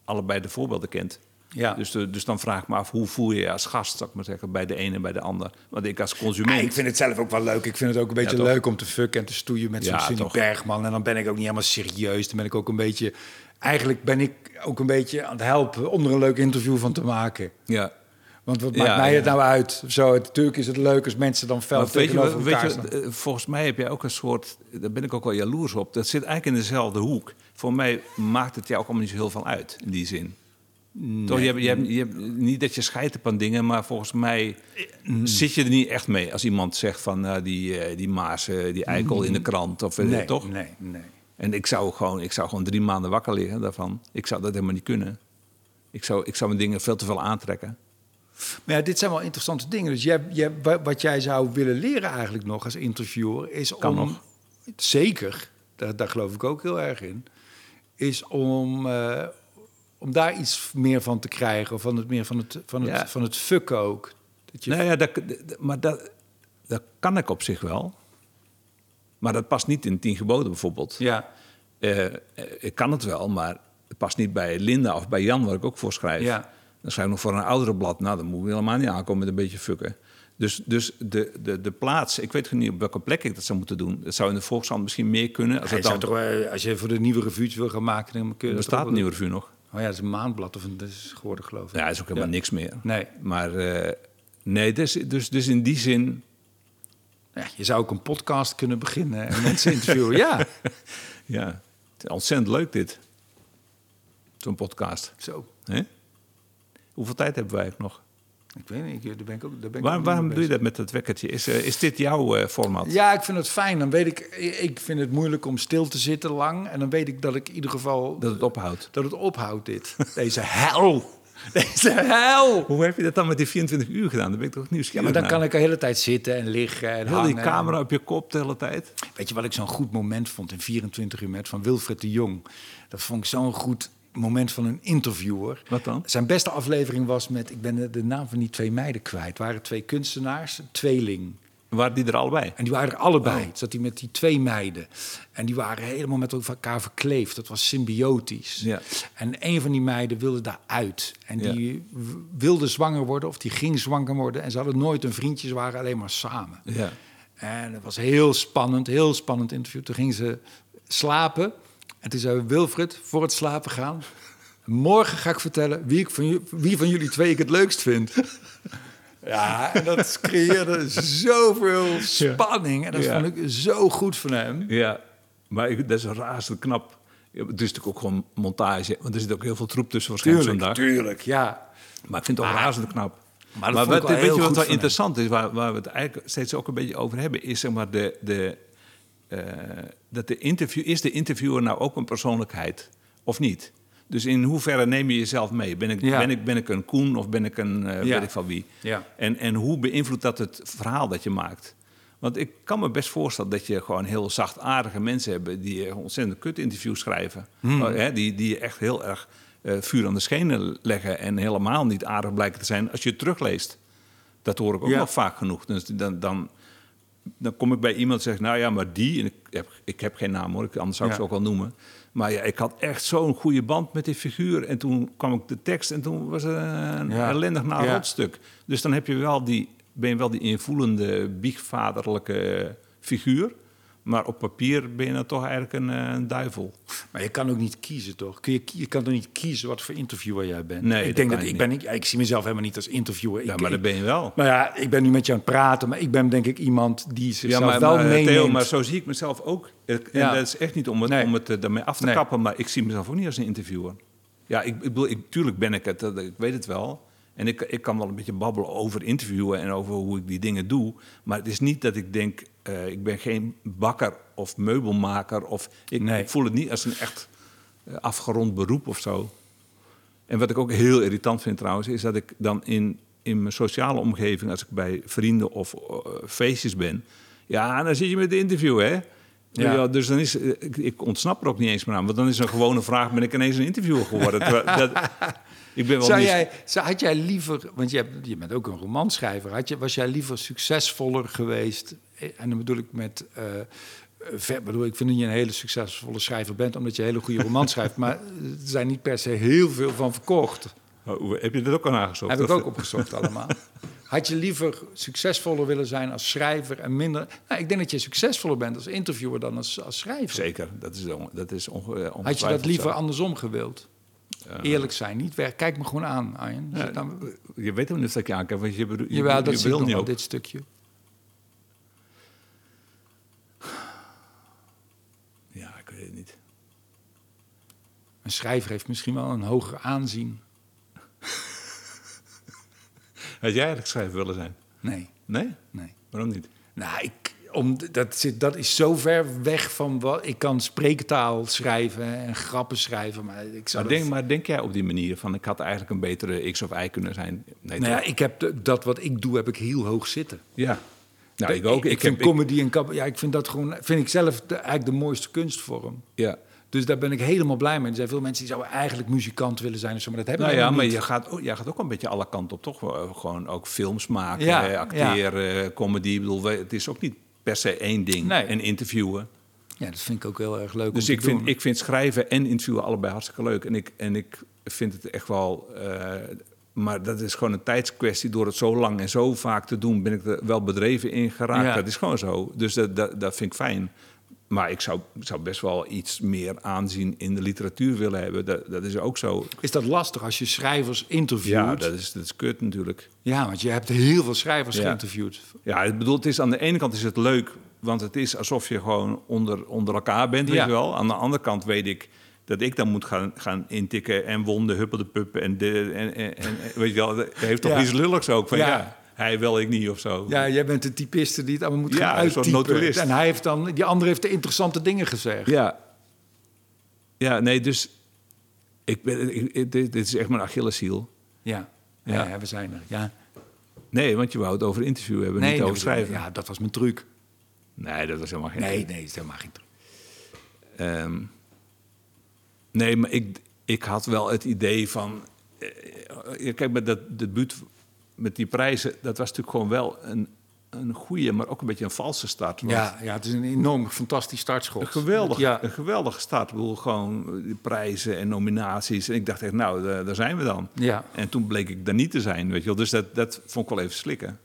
allebei de voorbeelden kent. Ja. Dus, de- dus dan vraag ik me af, hoe voel je je als gast, zou ik maar zeggen, bij de ene en bij de ander? Want ik als consument... Ah, ik vind het zelf ook wel leuk. Ik vind het ook een beetje leuk om te fucken en te stoeien met zo'n Ja, Cindy. Bergman. En dan ben ik ook niet helemaal serieus. Dan ben ik ook een beetje... Eigenlijk ben ik ook een beetje aan het helpen om er een leuk interview van te maken. Ja. Want wat Ja, maakt mij het nou uit? Zo, natuurlijk is het leuk als mensen dan fel Maar weet je, tegenover weet je, eh, volgens mij heb jij ook een soort, daar ben ik ook wel jaloers op, dat zit eigenlijk in dezelfde hoek. Voor mij maakt het jou ook allemaal niet zo heel veel uit, in die zin. Toch, je hebt, je hebt, je hebt, niet dat je scheidt op aan dingen, maar volgens mij zit je er niet echt mee. Als iemand zegt van eh, die, eh, die Maas, eh, die eikel in de krant, of eh, Nee, toch? nee, nee. En ik zou, gewoon, ik zou gewoon drie maanden wakker liggen daarvan. Ik zou dat helemaal niet kunnen. Ik zou, ik zou mijn dingen veel te veel aantrekken. Maar ja, dit zijn wel interessante dingen. Dus jij, jij, wa- wat jij zou willen leren eigenlijk nog als interviewer... is Kan om... nog. Zeker, daar, daar geloof ik ook heel erg in. Is om, eh, om daar iets meer van te krijgen. Of van het, meer van het, van het, Ja. van het fucken ook. Dat je, Nou ja, dat, maar dat, dat kan ik op zich wel. Maar dat past niet in tien geboden bijvoorbeeld. Ja. Eh, ik kan het wel, maar het past niet bij Linda of bij Jan, waar ik ook voor schrijf. Ja. Dan schrijf ik nog voor een oudere blad. Nou, dan moet ik helemaal niet aankomen met een beetje fucken. Dus, dus de, de, de plaats, ik weet niet op welke plek ik dat zou moeten doen. Dat zou in de Volkskrant misschien meer kunnen. Als, dan, toch, als je voor de nieuwe revues wil gaan maken, dan kun je dat bestaat toch een nieuwe revue nog? Oh ja, dat is een maandblad of een, dat is geworden, geloof ik. Ja, is ook helemaal Ja. niks meer. Nee. Maar eh, nee, dus, dus, dus in die zin... Ja, je zou ook een podcast kunnen beginnen en mensen interviewen. ja, Ja, het is ontzettend leuk dit. Zo'n podcast. zo. Hoeveel tijd hebben wij nog? Ik weet niet, daar ben ik ook. Daar ben ik ook waarom doe je dat met dat wekkertje? Is, eh, is dit jouw eh, format? Ja, ik vind het fijn. Dan weet ik, ik vind het moeilijk om stil te zitten lang. En dan weet ik dat ik in ieder geval. Dat het ophoudt. dat het ophoudt, dit. Deze hel. Deze hel. Hoe heb je dat dan met die 24 uur gedaan? Dan ben ik toch Ja, nieuwsgierig maar dan naar. kan ik de hele tijd zitten en liggen. En Heel die camera op je kop de hele tijd. Weet je wat ik zo'n goed moment vond in 24 uur met van Wilfred de Jong? Dat vond ik zo'n goed moment van een interviewer. Wat dan? Zijn beste aflevering was met, ik ben de, naam van die twee meiden kwijt. Het waren twee kunstenaars, een tweeling. Waren die er allebei? En die waren er allebei. Zat hij met die twee meiden. En die waren helemaal met elkaar verkleefd. Dat was symbiotisch. Ja. En een van die meiden wilde daaruit. En die wilde zwanger worden of die ging zwanger worden. En ze hadden nooit een vriendje, ze waren alleen maar samen. Ja. En het was heel spannend, heel spannend interview. Toen gingen ze slapen. En toen zei Wilfred, voor het slapen gaan... Morgen ga ik vertellen wie, ik van, wie van jullie twee ik het leukst vind. Ja, en dat creëerde zoveel spanning. En dat Ja. vond ik zo goed van hem. Ja, maar ik, dat is razend knap. Ja, Het is natuurlijk ook gewoon montage. Want er zit ook heel veel troep tussen waarschijnlijk zo'n dag. tuurlijk, ja. Maar ik vind het ook razend knap. Maar dat wat, wel weet heel je wat wel hem. interessant is, waar, waar we het eigenlijk steeds ook een beetje over hebben, is zeg maar de, de, dat de interview, is de interviewer nou ook een persoonlijkheid of niet? Dus in hoeverre neem je jezelf mee? Ben ik, Ja. ben ik, ben ik een Koen of ben ik een eh, Ja. weet ik van wie? Ja. En, en hoe beïnvloedt dat het verhaal dat je maakt? Want ik kan me best voorstellen dat je gewoon heel zachtaardige mensen hebt... die ontzettend kut interviews schrijven. Hmm. Oh, hè, die, die echt heel erg eh, vuur aan de schenen leggen... en helemaal niet aardig blijken te zijn als je het terugleest. Dat hoor ik ook nog vaak genoeg. Dus dan, dan, dan kom ik bij iemand en zeg... nou ja, maar die... En ik, heb, ik heb geen naam hoor, ik- anders zou ik Ja. ze ook wel noemen... Maar ja, ik had echt zo'n goede band met die figuur. En toen kwam ik de tekst en toen was het een Ja. ellendig Ja. rotstuk. Dus dan heb je wel die, ben je wel die invoelende, biegvaderlijke figuur. Maar op papier ben je dan toch eigenlijk een, eh, een duivel. Maar je kan ook niet kiezen, toch? Kun je, je kan toch niet kiezen wat voor interviewer jij bent? Nee, ik dat denk dat ik ben niet. ja, Ik zie mezelf helemaal niet als interviewer. Ja, ik, maar ik- dat ben je wel. Nou ja, ik ben nu met je aan het praten, maar ik ben denk ik iemand die Ja, zichzelf maar, wel maar, meeneemt. Theo, maar zo zie ik mezelf ook. Ik- En Ja. dat is echt niet om het, Nee. om het eh, daarmee af te Nee. kappen, maar ik zie mezelf ook niet als een interviewer. Ja, ik, ik bedoel, ik, tuurlijk ben ik het, ik weet het wel. En ik, ik kan wel een beetje babbelen over interviewen en over hoe ik die dingen doe. Maar het is niet dat ik denk, eh, ik ben geen bakker of meubelmaker. Of, ik, Nee. ik voel het niet als een echt eh, afgerond beroep of zo. En wat ik ook heel irritant vind trouwens, is dat ik dan in, in mijn sociale omgeving, als ik bij vrienden of eh, feestjes ben, ja, dan zit je met de interview, hè? Ja. Ja. dus dan is, ik, ik ontsnap er ook niet eens meer aan, want dan is een gewone vraag: ben ik ineens een interviewer geworden? Dat, ik ben wel Zou niet. jij, zou- had jij liever, want je, hebt, je bent ook een romanschrijver, had je, was jij liever succesvoller geweest? Eh, En dan bedoel ik met. eh, ver, bedoel, ik vind dat je een hele succesvolle schrijver bent, omdat je hele goede roman schrijft. Maar er zijn niet per se heel veel van verkocht. Oh, heb je dat ook al aangezocht? Heb ik ook opgezocht allemaal. Had je liever succesvoller willen zijn als schrijver en minder... Nou, ik denk dat je succesvoller bent als interviewer dan als, als schrijver. Zeker, dat is, on, dat is onge, eh, Had je dat liever zo. andersom gewild? Eerlijk zijn, niet weg. Kijk me gewoon aan, Arjen. Ja, Zit dan- je weet ook niet ik je aankijk, want je, bedoel- je, Jawel, je dat zie ik niet dit stukje. Ja, ik weet het niet. Een schrijver heeft misschien wel een hoger aanzien. Had jij eigenlijk schrijver willen zijn? Nee, Nee? nee. Waarom niet? Nou, ik, om, dat, zit, dat is zo ver weg van wat... Ik kan spreektaal schrijven en grappen schrijven, maar ik zou Maar dat- denk, maar denk jij op die manier van ik had eigenlijk een betere X of Y kunnen zijn? Nee, Nou ja, ik heb de- dat wat ik doe, heb ik heel hoog zitten. ja. Nou, ik ook. Ik, Ik, vind heb, comedy en ja, ik vind dat gewoon, vind ik zelf de, eigenlijk de mooiste kunstvorm. ja. Dus daar ben ik helemaal blij mee. Er zijn veel mensen die zouden eigenlijk muzikant willen zijn. zo, Maar dat hebben Nou ja, maar niet. je gaat, ook, jij gaat ook een beetje alle kanten op, toch? Wel, Gewoon ook films maken, Ja, eh, acteren, comedy. Ik bedoel, het is ook niet per se één ding. Nee. En interviewen. Ja, dat vind ik ook heel erg leuk Dus om ik te vind, doen. ik vind schrijven en interviewen allebei hartstikke leuk. En ik, en ik vind het echt wel... eh, maar dat is gewoon een tijdskwestie. Door het zo lang en zo vaak te doen... ben ik er wel bedreven in geraakt. Ja. Dat is gewoon zo. Dus dat, dat, dat vind ik fijn. Maar ik zou, zou best wel iets meer aanzien in de literatuur willen hebben. Dat, dat is ook zo. Is dat lastig als je schrijvers interviewt? Ja, dat is, dat is kut natuurlijk. Ja, want je hebt heel veel schrijvers Ja. geïnterviewd. Ja, ik bedoel, het is aan de ene kant is het leuk, want het is alsof je gewoon onder, onder elkaar bent, weet Ja. je wel. Aan de andere kant weet ik dat ik dan moet gaan, gaan intikken en wonden, huppelde puppen en, de, en, en, en weet je wel, het heeft toch Ja. iets lulligs ook van Ja. Hij wil ik niet of zo. Ja, jij bent de typiste die het allemaal moet Ja, gaan uittypen. En hij heeft dan, die andere heeft de interessante dingen gezegd. ja. Ja, nee, dus ik ben, ik, dit, dit is echt mijn Achilleshiel. Ja. Ja. Ja, we zijn er. Ja. Nee, want je wou het over interview hebben, niet dat over schrijven. Ja, dat was mijn truc. Nee, dat was helemaal geen Nee, nee, dat is helemaal geen truc. Ehm, nee, maar ik, ik had wel het idee van... eh, kijk, met dat debuut met die prijzen... dat was natuurlijk gewoon wel een, een goede, maar ook een beetje een valse start. Ja, ja, het is een enorm fantastisch startschot. Een geweldig, Ja, een geweldige start. Ik bedoel, gewoon die prijzen en nominaties. En ik dacht echt, nou, daar, daar zijn we dan. ja. En toen bleek ik daar niet te zijn, weet je wel. Dus dat, dat vond ik wel even slikken.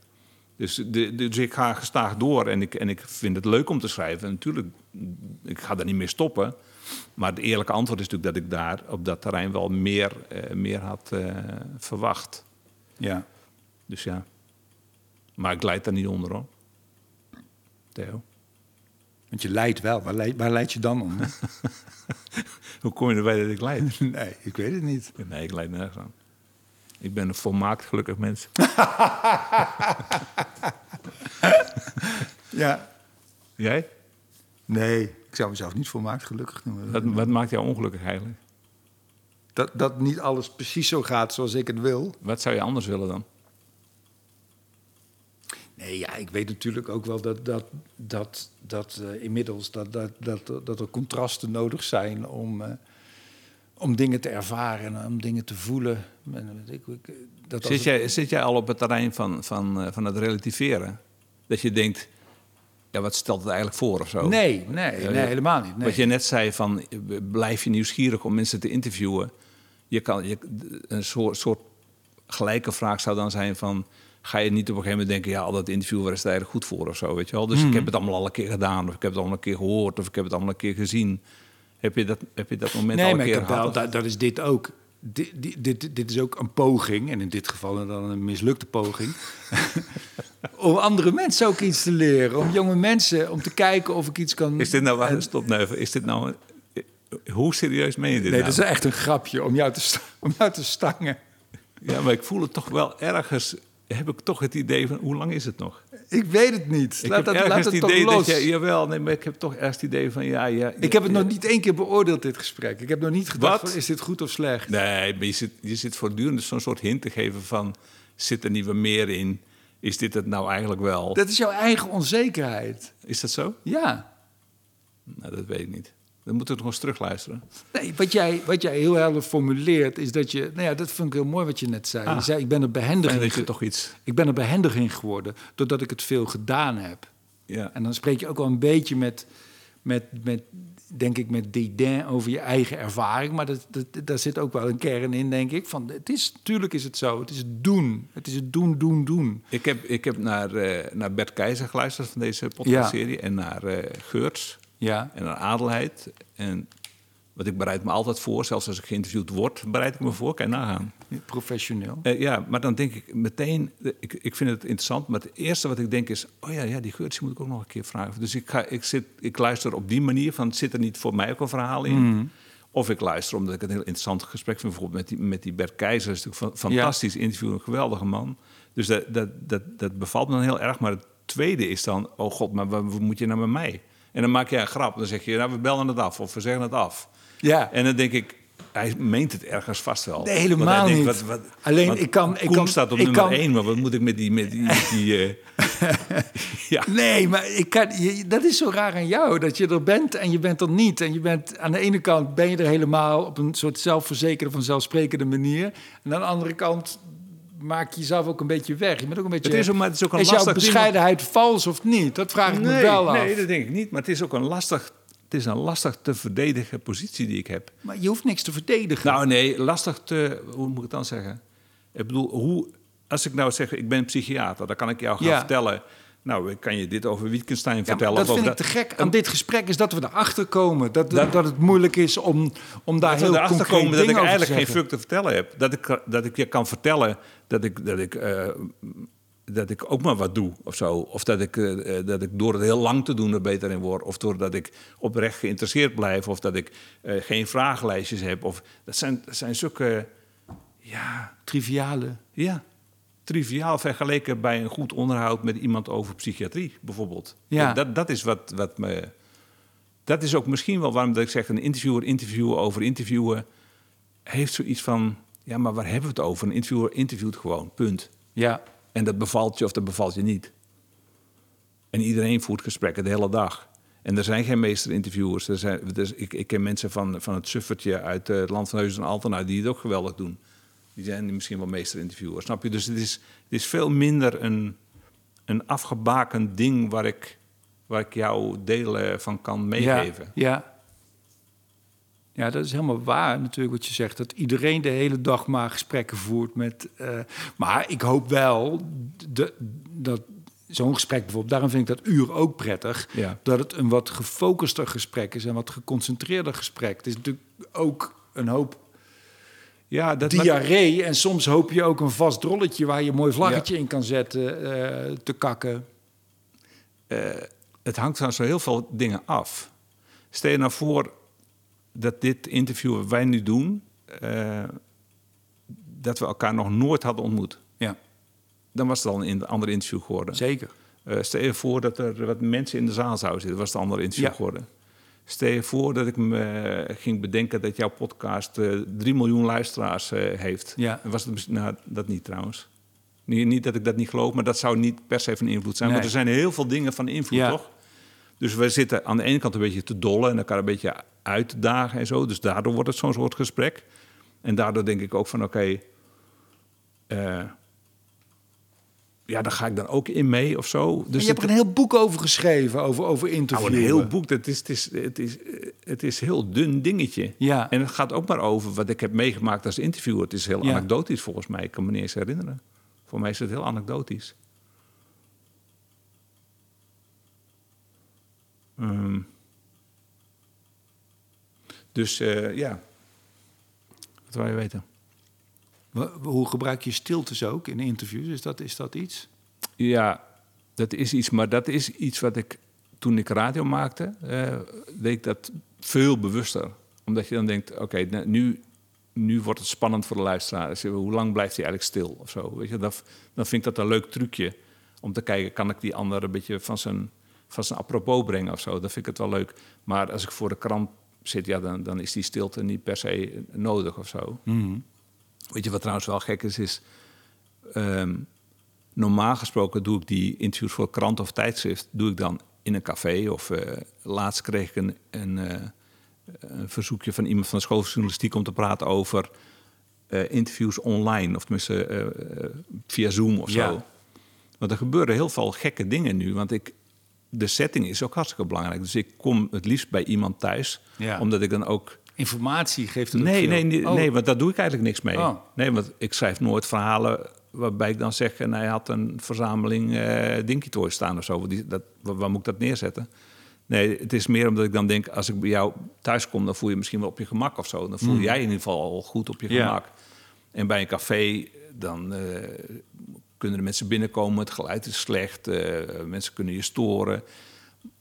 Dus, de, dus ik ga gestaag door en ik, en ik vind het leuk om te schrijven. En natuurlijk, ik ga daar niet meer stoppen. Maar het eerlijke antwoord is natuurlijk dat ik daar op dat terrein wel meer, eh, meer had eh, verwacht. ja. Dus ja. Maar ik leid daar niet onder hoor. Theo, Want je leidt wel. Waar leid, waar leid je dan om? hoe kom je erbij dat ik leid? nee, ik weet het niet. Nee, ik leid nergens aan. Ik ben een volmaakt gelukkig mens. Ja. Jij? Nee, ik zou mezelf niet volmaakt gelukkig noemen. Wat, wat maakt jou ongelukkig eigenlijk? Dat, dat niet alles precies zo gaat zoals ik het wil. Wat zou je anders willen dan? Nee, ja, ik weet natuurlijk ook wel dat, dat, dat, dat eh, inmiddels dat, dat, dat, dat er contrasten nodig zijn om, eh, om dingen te ervaren en om dingen te voelen. Dat Zit jij, zit jij al op het terrein van, van, eh, van het relativeren? Dat je denkt, ja, wat stelt het eigenlijk voor of zo? Nee, nee, Ja, nee, helemaal niet. Nee. Wat je net zei van, blijf je nieuwsgierig om mensen te interviewen. Je kan, je, een soort, soort gelijke vraag zou dan zijn van... ga je niet op een gegeven moment denken... ja, al dat interview, waar is het eigenlijk goed voor of zo, weet je wel? Dus Mhm. ik heb het allemaal al een keer gedaan... of ik heb het allemaal een keer gehoord... of ik heb het allemaal een keer gezien. Heb je dat, heb je dat moment al Nee, een maar ik keer gehad? dat, dat is dit ook. Dit, dit, dit, dit is ook een poging, en in dit geval dan een mislukte poging. om andere mensen ook iets te leren. Om jonge mensen, om te kijken of ik iets kan. Is dit nou... wacht, Stop nou even. Is dit nou... een- hoe serieus meen je dit Nee, nou? dat is echt een grapje om jou te, om jou te stangen. Ja, maar ik voel het toch wel ergens... heb ik toch het idee van, hoe lang is het nog? Ik weet het niet. Ik laat heb dat, ergens laat het het toch idee los. dat je... Jawel, nee, maar ik heb toch ergens het idee van, ja... ja ik heb het ja, nog niet één keer beoordeeld, dit gesprek. Ik heb nog niet gedacht, Wat? van, is dit goed of slecht? Nee, maar je zit, je zit voortdurend zo'n soort hint te geven van... zit er niet meer in? Is dit het nou eigenlijk wel? Dat is jouw eigen onzekerheid. Is dat zo? Ja. Nou, dat weet ik niet. Dan moeten we nog eens terugluisteren. Nee, wat jij, wat jij heel helder formuleert, is dat je... Nou ja, dat vond ik heel mooi wat je net zei. Ah. Je zei, ik ben er behendig En in ge- toch iets... Ik ben er behendig in geworden, doordat ik het veel gedaan heb. Ja. En dan spreek je ook wel een beetje met, met, met denk ik, met dédain over je eigen ervaring. Maar dat, dat, daar zit ook wel een kern in, denk ik. Van, het is, tuurlijk is het zo. Het is het doen. Het is het doen, doen, doen. Ik heb, ik heb naar, eh, naar Bert Keizer geluisterd van deze podcastserie... en naar eh Geurts Ja. en naar Adelheid. En wat ik bereid me altijd voor, zelfs als ik geïnterviewd word... bereid ik me voor, kan je nagaan. Professioneel. Eh, ja, maar dan denk ik meteen, eh, ik, ik vind het interessant, maar het eerste wat ik denk is, oh ja, ja die Geurts die moet ik ook nog een keer vragen. Dus ik, ga, ik, zit, ik luister op die manier van, zit er niet voor mij ook een verhaal in? Of ik luister omdat ik het een heel interessant gesprek vind, bijvoorbeeld met die, met die Bert Keizer, dat is natuurlijk een fantastisch interview, een geweldige man. Dus dat, dat, dat, dat bevalt me dan heel erg. Maar het tweede is dan, oh god, maar wat moet je nou met mij? En dan maak je een grap, dan zeg je, nou we bellen het af of we zeggen het af. Ja. En dan denk ik, hij meent het ergens vast wel. Nee, helemaal niet. wat- wat- Alleen, ik kan- ik kan- staat op ik nummer kan- één, maar wat moet ik met die... Met die, die eh, ja. Nee, maar ik kan, je, dat is zo raar aan jou. Dat je er bent en je bent er niet. En je bent aan de ene kant ben je er helemaal op een soort zelfverzekerde, vanzelfsprekende manier. En aan de andere kant maak je jezelf ook een beetje weg. Je bent ook een beetje. Het is, ook, maar het is ook een is jouw ding bescheidenheid vals of niet? Dat vraag ik me Nee, wel af. nee, dat denk ik niet. Maar het is ook een lastig, het is een lastig te verdedigen positie die ik heb. Maar je hoeft niks te verdedigen. Nou nee, lastig te... Hoe moet ik het dan zeggen? Ik bedoel, hoe, als ik nou zeg, ik ben psychiater... dan kan ik jou gaan Ja. vertellen... Nou, ik kan je dit over Wittgenstein Ja, vertellen. dat of over vind ik te gek aan dit gesprek, is dat we erachter komen. Dat, dat, Dat- het moeilijk is om, om daar dat heel concreet komen dat ik te eigenlijk geen fuck te vertellen heb. Dat ik, dat ik je kan vertellen dat ik, dat ik, eh, dat ik ook maar wat doe of zo. Of dat ik, eh, eh, dat ik door het heel lang te doen er beter in word. Of doordat ik oprecht geïnteresseerd blijf. Of dat ik geen vragenlijstjes heb. Of, dat, zijn, dat zijn zulke... Ja, Triviale. ja, triviaal vergeleken bij een goed onderhoud met iemand over psychiatrie, bijvoorbeeld. Ja. Dat, dat is wat, wat me. Dat is ook misschien wel waarom dat ik zeg: een interviewer interviewen over interviewen. heeft zoiets van. Ja, maar waar hebben we het over? Een interviewer interviewt gewoon, punt. Ja, En dat bevalt je of dat bevalt je niet. En iedereen voert gesprekken de hele dag. En er zijn geen meesterinterviewers. Er zijn, dus ik, ik ken mensen van, van het suffertje uit eh, het land van Heus en Altena... die het ook geweldig doen. Die zijn misschien wel meesterinterviewers, snap je? Dus het is, het is veel minder een, een afgebakend ding... waar ik, waar ik jou delen van kan meegeven. Ja, ja. Ja, dat is helemaal waar natuurlijk wat je zegt. Dat iedereen de hele dag maar gesprekken voert met... eh, maar ik hoop wel de, dat zo'n gesprek bijvoorbeeld... daarom vind ik dat uur ook prettig... Ja. dat het een wat gefocuster gesprek is... en wat geconcentreerder gesprek. Het is natuurlijk ook een hoop Ja, dat, diarree... en soms hoop je ook een vast drolletje... waar je een mooi vlaggetje in kan zetten, eh, te kakken. eh, het hangt van zo heel veel dingen af. Stel je nou voor dat dit interview wat wij nu doen, eh, dat we elkaar nog nooit hadden ontmoet. Ja, Dan was het al een ander interview geworden. zeker. Stel je voor dat er wat mensen in de zaal zouden zitten, was het een ander interview Ja. geworden. Stel je voor dat ik me ging bedenken dat jouw podcast eh 3 miljoen luisteraars eh, heeft. Ja. Was het, nou, dat niet trouwens. Niet, niet dat ik dat niet geloof, maar dat zou niet per se van invloed zijn. Nee. Want er zijn heel veel dingen van invloed, Ja. toch? Dus we zitten aan de ene kant een beetje te dollen en elkaar een beetje uit te dagen en zo. Dus daardoor wordt het zo'n soort gesprek. En daardoor denk ik ook van oké, eh, ja, daar ga ik dan ook in mee of zo. Dus je hebt er een heel boek over geschreven, over, over nou, interviewen. een heel boek, dat is, het, is, het, is, het is een heel dun dingetje. Ja. En het gaat ook maar over wat ik heb meegemaakt als interviewer. Het is heel Ja. anekdotisch volgens mij. Ik kan me niet eens herinneren. Voor mij is het heel anekdotisch. Ehm. dus eh, ja, wat wil je weten? Hoe gebruik je stiltes ook in interviews? Is dat, is dat iets? Ja, dat is iets, maar dat is iets wat ik toen ik radio maakte, eh, deed ik dat veel bewuster. Omdat je dan denkt, oké, nou, nu, nu wordt het spannend voor de luisteraar. Dus hoe lang blijft hij eigenlijk stil of zo? Weet je, dan, dan vind ik dat een leuk trucje om te kijken, kan ik die ander een beetje van zijn, van zijn apropos brengen of zo? Dan vind ik het wel leuk. Maar als ik voor de krant zit, ja, dan, dan is die stilte niet per se nodig of zo. Weet je wat trouwens wel gek is, is... ehm, normaal gesproken doe ik die interviews voor krant of tijdschrift... doe ik dan in een café. Of eh, laatst kreeg ik een, een, eh, een verzoekje van iemand van de school van journalistiek... om te praten over eh, interviews online. Of tenminste via Zoom of Ja. zo. Want er gebeuren heel veel gekke dingen nu. Want ik, de setting is ook hartstikke belangrijk. Dus ik kom het liefst bij iemand thuis. Ja. Omdat ik dan ook Informatie geeft het Nee, nee, nee, Oh. nee, want daar doe ik eigenlijk niks mee. Oh. Nee, want ik schrijf nooit verhalen waarbij ik dan zeg... en hij had een verzameling Dinky Toys staan of zo. Die, dat, waar, waar moet ik dat neerzetten? Nee, het is meer omdat ik dan denk... als ik bij jou thuis kom, dan voel je misschien wel op je gemak of zo. Dan voel jij in ieder geval al goed op je Hmm. Ja. gemak. En bij een café, dan eh, kunnen de mensen binnenkomen. Het geluid is slecht, eh, mensen kunnen je storen.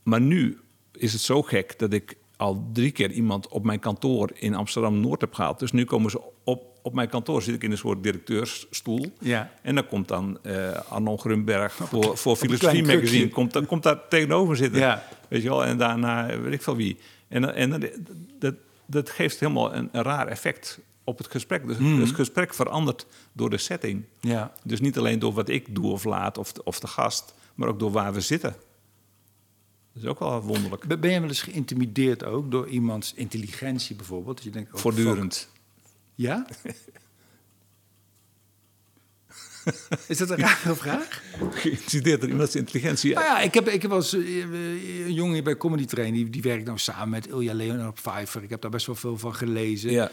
Maar nu is het zo gek dat ik al drie keer iemand op mijn kantoor in Amsterdam-Noord heb gehaald. Dus nu komen ze op, op mijn kantoor, zit ik in een soort directeursstoel. Ja. En dan komt dan eh Arnon Grunberg voor, voor Filosofie Magazine. Komt, daar- komt daar tegenover zitten. Ja. Weet je wel, en daarna weet ik veel wie. En, en dat, dat geeft helemaal een, een raar effect op het gesprek. Dus Hmm. het gesprek verandert door de setting. Ja. Dus niet alleen door wat ik doe of laat of of de gast, maar ook door waar we zitten. Dat is ook wel wonderlijk. Ben- je wel eens geïntimideerd ook door iemands intelligentie bijvoorbeeld? Dat je denkt, oh, Voortdurend. fuck. Ja? Is dat een rare vraag? Geïntimideerd door iemands intelligentie. Nou ja, ik heb, ik heb eens eh, een jongen bij Comedy Train, die, die werkt nou samen met Ilja Leonard Pfeiffer. Ik heb daar best wel veel van gelezen. Ja.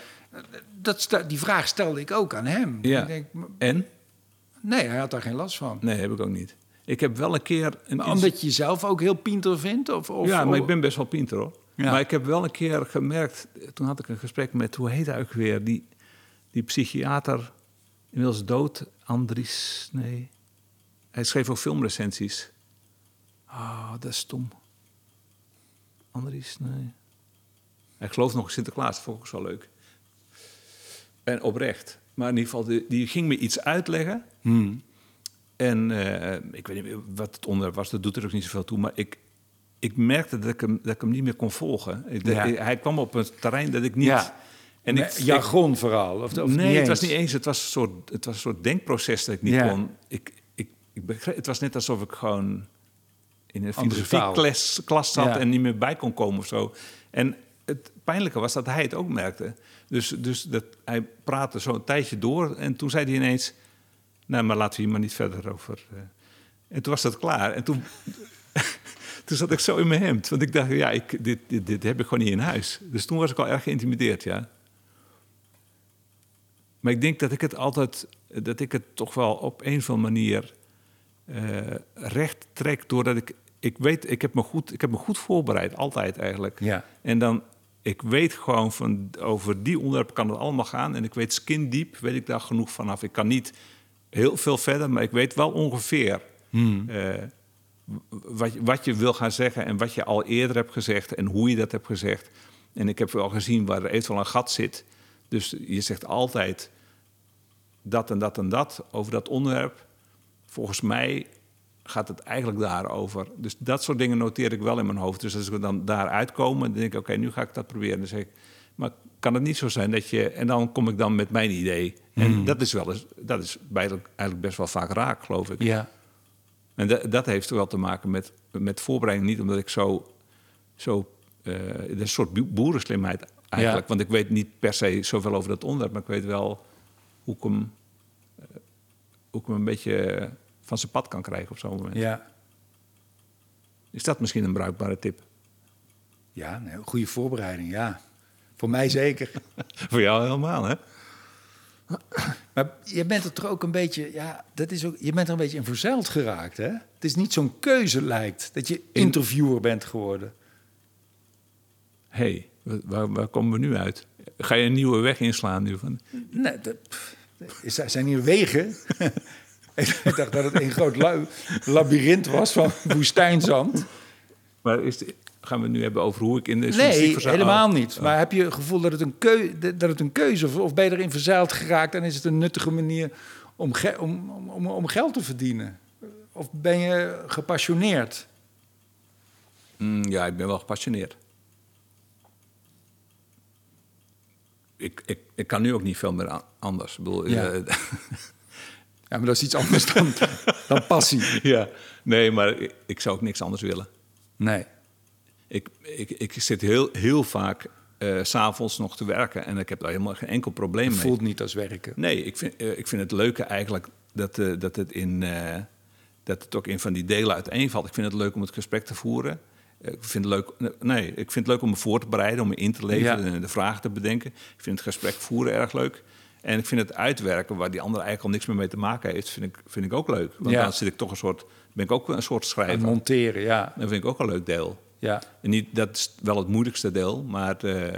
Dat, die vraag stelde ik ook aan hem. Ja. Ik denk, En? nee, hij had daar geen last van. Nee, heb ik ook niet. Ik heb wel een keer... Een Maar omdat je jezelf ook heel pinter vindt? Of, of, ja, maar ik ben best wel pinter hoor. Ja. Maar ik heb wel een keer gemerkt, toen had ik een gesprek met, hoe heet hij ook weer, die, die psychiater, inmiddels dood, Andries, nee. Hij schreef ook filmrecensies. Ah, dat is stom. Andries, nee. Hij gelooft nog in Sinterklaas, dat vond ik zo leuk. En oprecht. Maar in ieder geval, die, die ging me iets uitleggen. Hmm. En eh, ik weet niet wat het onderwerp was, dat doet er ook niet zoveel toe. Maar ik, ik merkte dat ik, hem, dat ik hem niet meer kon volgen. Ik- Ja. ik- hij kwam op een terrein dat ik niet... Ja. En ik, jargon vooral? Of, of nee, het was niet eens. Het was een soort, het was een soort denkproces dat ik niet Ja. kon. Ik, ik, ik begreep, het was net alsof ik gewoon in een filosofieklas klas zat en niet meer bij kon komen of zo. En het pijnlijke was dat hij het ook merkte. Dus, dus dat, hij praatte zo een tijdje door en toen zei hij ineens... Nou, maar laten we hier maar niet verder over... eh." En toen was dat klaar. En toen, toen zat ik zo in mijn hemd. Want ik dacht, ja, ik, dit, dit, dit heb ik gewoon niet in huis. Dus toen was ik al erg geïntimideerd, ja. Maar ik denk dat ik het altijd, dat ik het toch wel op een of andere manier eh, recht trek. Doordat ik, ik weet, ik heb, me goed, ik heb me goed voorbereid, altijd eigenlijk. Ja. En dan, ik weet gewoon van, over die onderwerpen kan het allemaal gaan. En ik weet skin deep, weet ik daar genoeg vanaf. Ik kan niet heel veel verder, maar ik weet wel ongeveer eh, wat, je- wat je wil gaan zeggen en wat je al eerder hebt gezegd en hoe je dat hebt gezegd. En ik heb wel gezien waar er eventueel een gat zit. Dus je zegt altijd dat en dat en dat over dat onderwerp. Volgens mij gaat het eigenlijk daarover. Dus dat soort dingen noteer ik wel in mijn hoofd. Dus als we dan daar uitkomen, dan denk ik, oké, nu ga ik dat proberen. Dan zeg ik, maar kan het niet zo zijn dat je... En dan kom ik dan met mijn idee. En dat is wel eens, dat is eigenlijk eigenlijk best wel vaak raak, geloof ik. Ja. En dat, dat heeft wel te maken met, met voorbereiding. Niet omdat ik zo... zo eh, het is een soort boe- boerenslimheid eigenlijk. Ja. Want ik weet niet per se zoveel over dat onderwerp... maar ik weet wel hoe ik hem, eh, hoe ik hem een beetje van zijn pad kan krijgen op zo'n moment. Ja. Is dat misschien een bruikbare tip? Ja, nee, goede voorbereiding, ja. Voor mij zeker. Voor jou helemaal, hè? Maar je bent er toch ook een beetje, ja, dat is ook, je bent er een beetje in verzeild geraakt, hè? Het is niet zo'n keuze lijkt, dat je interviewer bent geworden. Hé, hey, waar, waar komen we nu uit? Ga je een nieuwe weg inslaan nu? Van, Nee, dat, is, zijn hier wegen? ik dacht dat het een groot labyrint was van woestijnzand. maar is gaan we het nu hebben over hoe ik in de Nee, helemaal Oh. niet. Maar heb je het gevoel dat het een, keu, dat het een keuze is? Of ben je erin verzeild geraakt en is het een nuttige manier om, om, om, om, geld te verdienen? Of ben je gepassioneerd? Mm, ja, ik ben wel gepassioneerd. Ik, ik, ik kan nu ook niet veel meer anders. Ik bedoel, Ja. eh, Ja, maar dat is iets anders dan, dan passie. ja. Nee, maar ik, ik zou ook niks anders willen. Nee. Ik, ik, ik zit heel, heel vaak s s'avonds nog te werken en ik heb daar helemaal geen enkel probleem Het mee. voelt niet als werken. Nee, ik vind, eh, ik vind het leuke eigenlijk dat, eh, dat, het in, dat het ook in van die delen uiteenvalt. Ik vind het leuk om het gesprek te voeren. Ik vind het leuk, nee, ik vind het leuk om me voor te bereiden, om me in te leven Ja. en de vragen te bedenken. Ik vind het gesprek voeren erg leuk. En ik vind het uitwerken, waar die ander eigenlijk al niks meer mee te maken heeft, vind ik, vind ik ook leuk. Want Ja. dan zit ik toch een soort, ben ik ook een soort En schrijver. monteren, ja. Dat vind ik ook een leuk deel. Ja. En niet, dat is wel het moeilijkste deel, maar eh,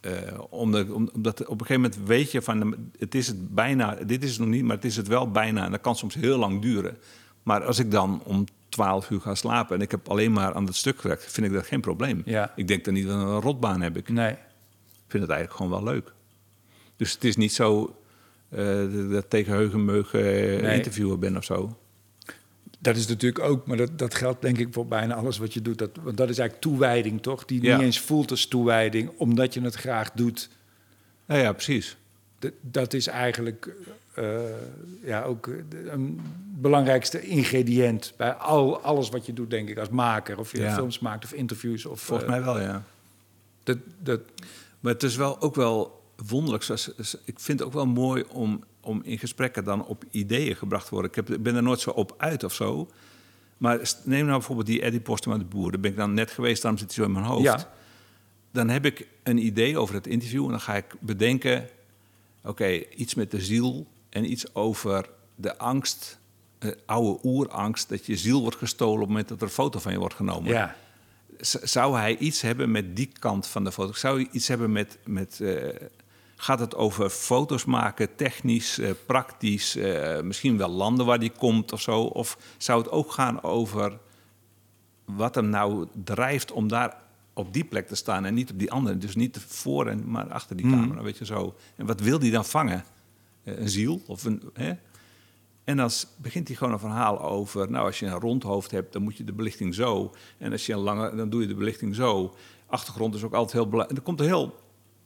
eh, omdat, om- omdat op een gegeven moment weet je van, het is het bijna, dit is het nog niet, maar het is het wel bijna. En dat kan soms heel lang duren. Maar als ik dan om 12 uur ga slapen en ik heb alleen maar aan het stuk gewerkt, vind ik dat geen probleem. Ja. Ik denk dan niet dat een rotbaan heb ik. Nee. Ik vind het eigenlijk gewoon wel leuk. Dus het is niet zo eh, dat tegen heugenmeug Nee. interviewer ben of zo. Dat is natuurlijk ook, maar dat, dat geldt denk ik voor bijna alles wat je doet. Dat, want dat is eigenlijk toewijding, toch? Die Ja. niet eens voelt als toewijding, omdat je het graag doet. Nou ja, precies. d- dat is eigenlijk eh, ja, ook de- een belangrijkste ingrediënt bij al, alles wat je doet, denk ik, als maker. Of je Ja. films maakt of interviews. Of, Volgens eh, mij wel, ja. dat, dat, Maar het is wel ook wel wonderlijk. Ik vind het ook wel mooi om, om in gesprekken dan op ideeën gebracht te worden. Ik, heb, ik ben er nooit zo op uit of zo. Maar neem nou bijvoorbeeld die Eddie Postema de Boer. Daar ben ik dan net geweest, daarom zit hij zo in mijn hoofd. Ja. Dan heb ik een idee over het interview en dan ga ik bedenken... oké, iets met de ziel en iets over de angst... eh, oude oerangst dat je ziel wordt gestolen... op het moment dat er een foto van je wordt genomen. ja. Z- zou hij iets hebben met die kant van de foto? Zou hij iets hebben met. met eh, gaat het over foto's maken, technisch, eh, praktisch, eh, misschien wel landen waar die komt of zo? Of zou het ook gaan over wat hem nou drijft om daar op die plek te staan en niet op die andere? Dus niet voor en maar achter die camera, weet je zo. En wat wil hij dan vangen? Eh, een ziel of een. Hè? En dan begint hij gewoon een verhaal over. Nou, als je een rond hoofd hebt, dan moet je de belichting zo. En als je een lange, dan doe je de belichting zo. Achtergrond is ook altijd heel belangrijk. Er komt een heel,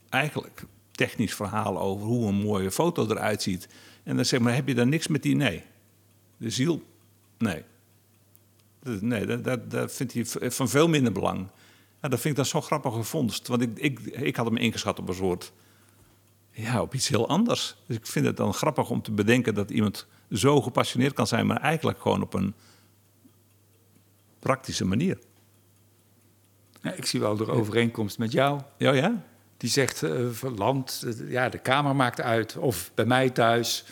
eigenlijk, technisch verhaal over hoe een mooie foto eruit ziet. En dan zeg maar, heb je daar niks met die? Nee. De ziel? Nee. Nee, dat, dat, dat vindt hij van veel minder belang. Ja, dat vind ik dan zo'n grappige vondst. Want ik, ik, ik had hem ingeschat op een soort ja, op iets heel anders. Dus ik vind het dan grappig om te bedenken dat iemand zo gepassioneerd kan zijn, maar eigenlijk gewoon op een praktische manier. Ja, ik zie wel de overeenkomst met jou. Ja, ja? Die zegt eh, van land, eh, ja, de kamer maakt uit. Of bij mij thuis.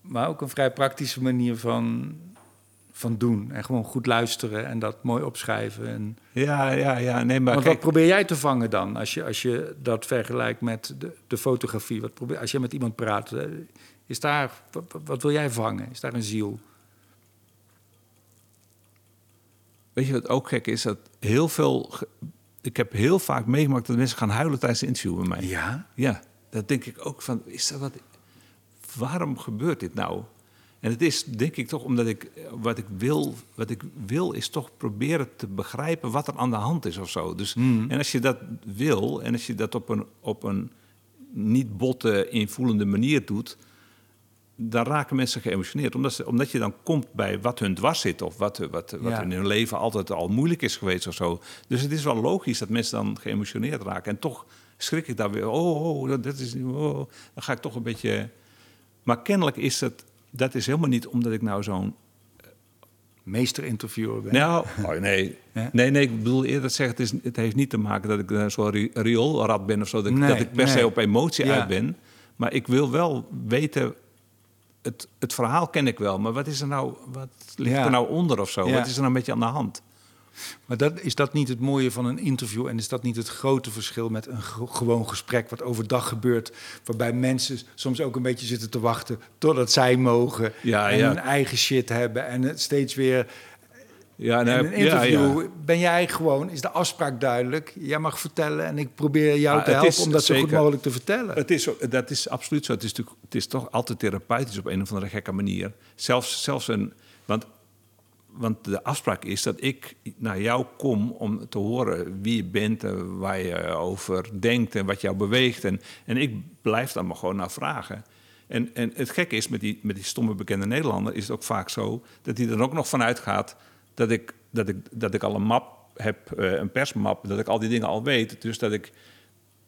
Maar ook een vrij praktische manier van, van doen. En gewoon goed luisteren en dat mooi opschrijven. En, Ja, ja, ja. Nee, maar want kijk, wat probeer jij te vangen dan? Als je, als je dat vergelijkt met de, de fotografie. Wat probeer, als je met iemand praat, eh, is daar, wat, wat wil jij vangen? Is daar een ziel? weet je wat ook gek is? Dat heel veel... Ik heb heel vaak meegemaakt dat mensen gaan huilen tijdens een interview bij mij. Ja? Ja, dat denk ik ook van, is dat wat, waarom gebeurt dit nou? En het is denk ik toch omdat ik, wat ik wil, wat ik wil is toch proberen te begrijpen wat er aan de hand is of zo. Dus, En als je dat wil en als je dat op een, op een niet botte, invoelende manier doet, dan raken mensen geëmotioneerd. Omdat, ze, omdat je dan komt bij wat hun dwars zit of wat, wat, wat Ja. in hun leven altijd al moeilijk is geweest of zo. Dus het is wel logisch dat mensen dan geëmotioneerd raken. En toch schrik ik daar weer, oh, oh dat- dat is, oh, dan ga ik toch een beetje... Maar kennelijk is het, dat is helemaal niet omdat ik nou zo'n Meesterinterviewer ben. nou, oh, nee. Ja? nee, nee, ik bedoel eerder zeggen, het, is, het heeft niet te maken dat ik zo'n ri- rioolrad ben of zo, dat, ik- Nee, dat ik per nee. se op emotie Ja. uit ben. Maar ik wil wel weten, het, het verhaal ken ik wel, maar wat is er nou, wat ligt Ja. er nou onder of zo? Ja. Wat is er nou een beetje aan de hand? Maar dat, is dat niet het mooie van een interview? En is dat niet het grote verschil met een ge- gewoon gesprek wat overdag gebeurt? Waarbij mensen soms ook een beetje zitten te wachten totdat zij mogen. Ja, en ja. hun eigen shit hebben. En het steeds weer. Ja, In een interview ja, ja. ben jij gewoon, is de afspraak duidelijk. Jij mag vertellen en ik probeer jou Ah, te helpen om dat zo goed mogelijk te vertellen. Het is, dat is absoluut zo. Het is, natuurlijk, het is toch altijd therapeutisch op een of andere gekke manier. Zelfs, zelfs een. Want, want de afspraak is dat ik naar jou kom om te horen wie je bent, en waar je over denkt en wat jou beweegt. En, en ik blijf dan maar gewoon naar vragen. En, en het gekke is met die, met die stomme bekende Nederlander, is het ook vaak zo dat hij er ook nog vanuit gaat dat ik, dat ik, dat ik al een map heb, eh, een persmap, dat ik al die dingen al weet. Dus dat ik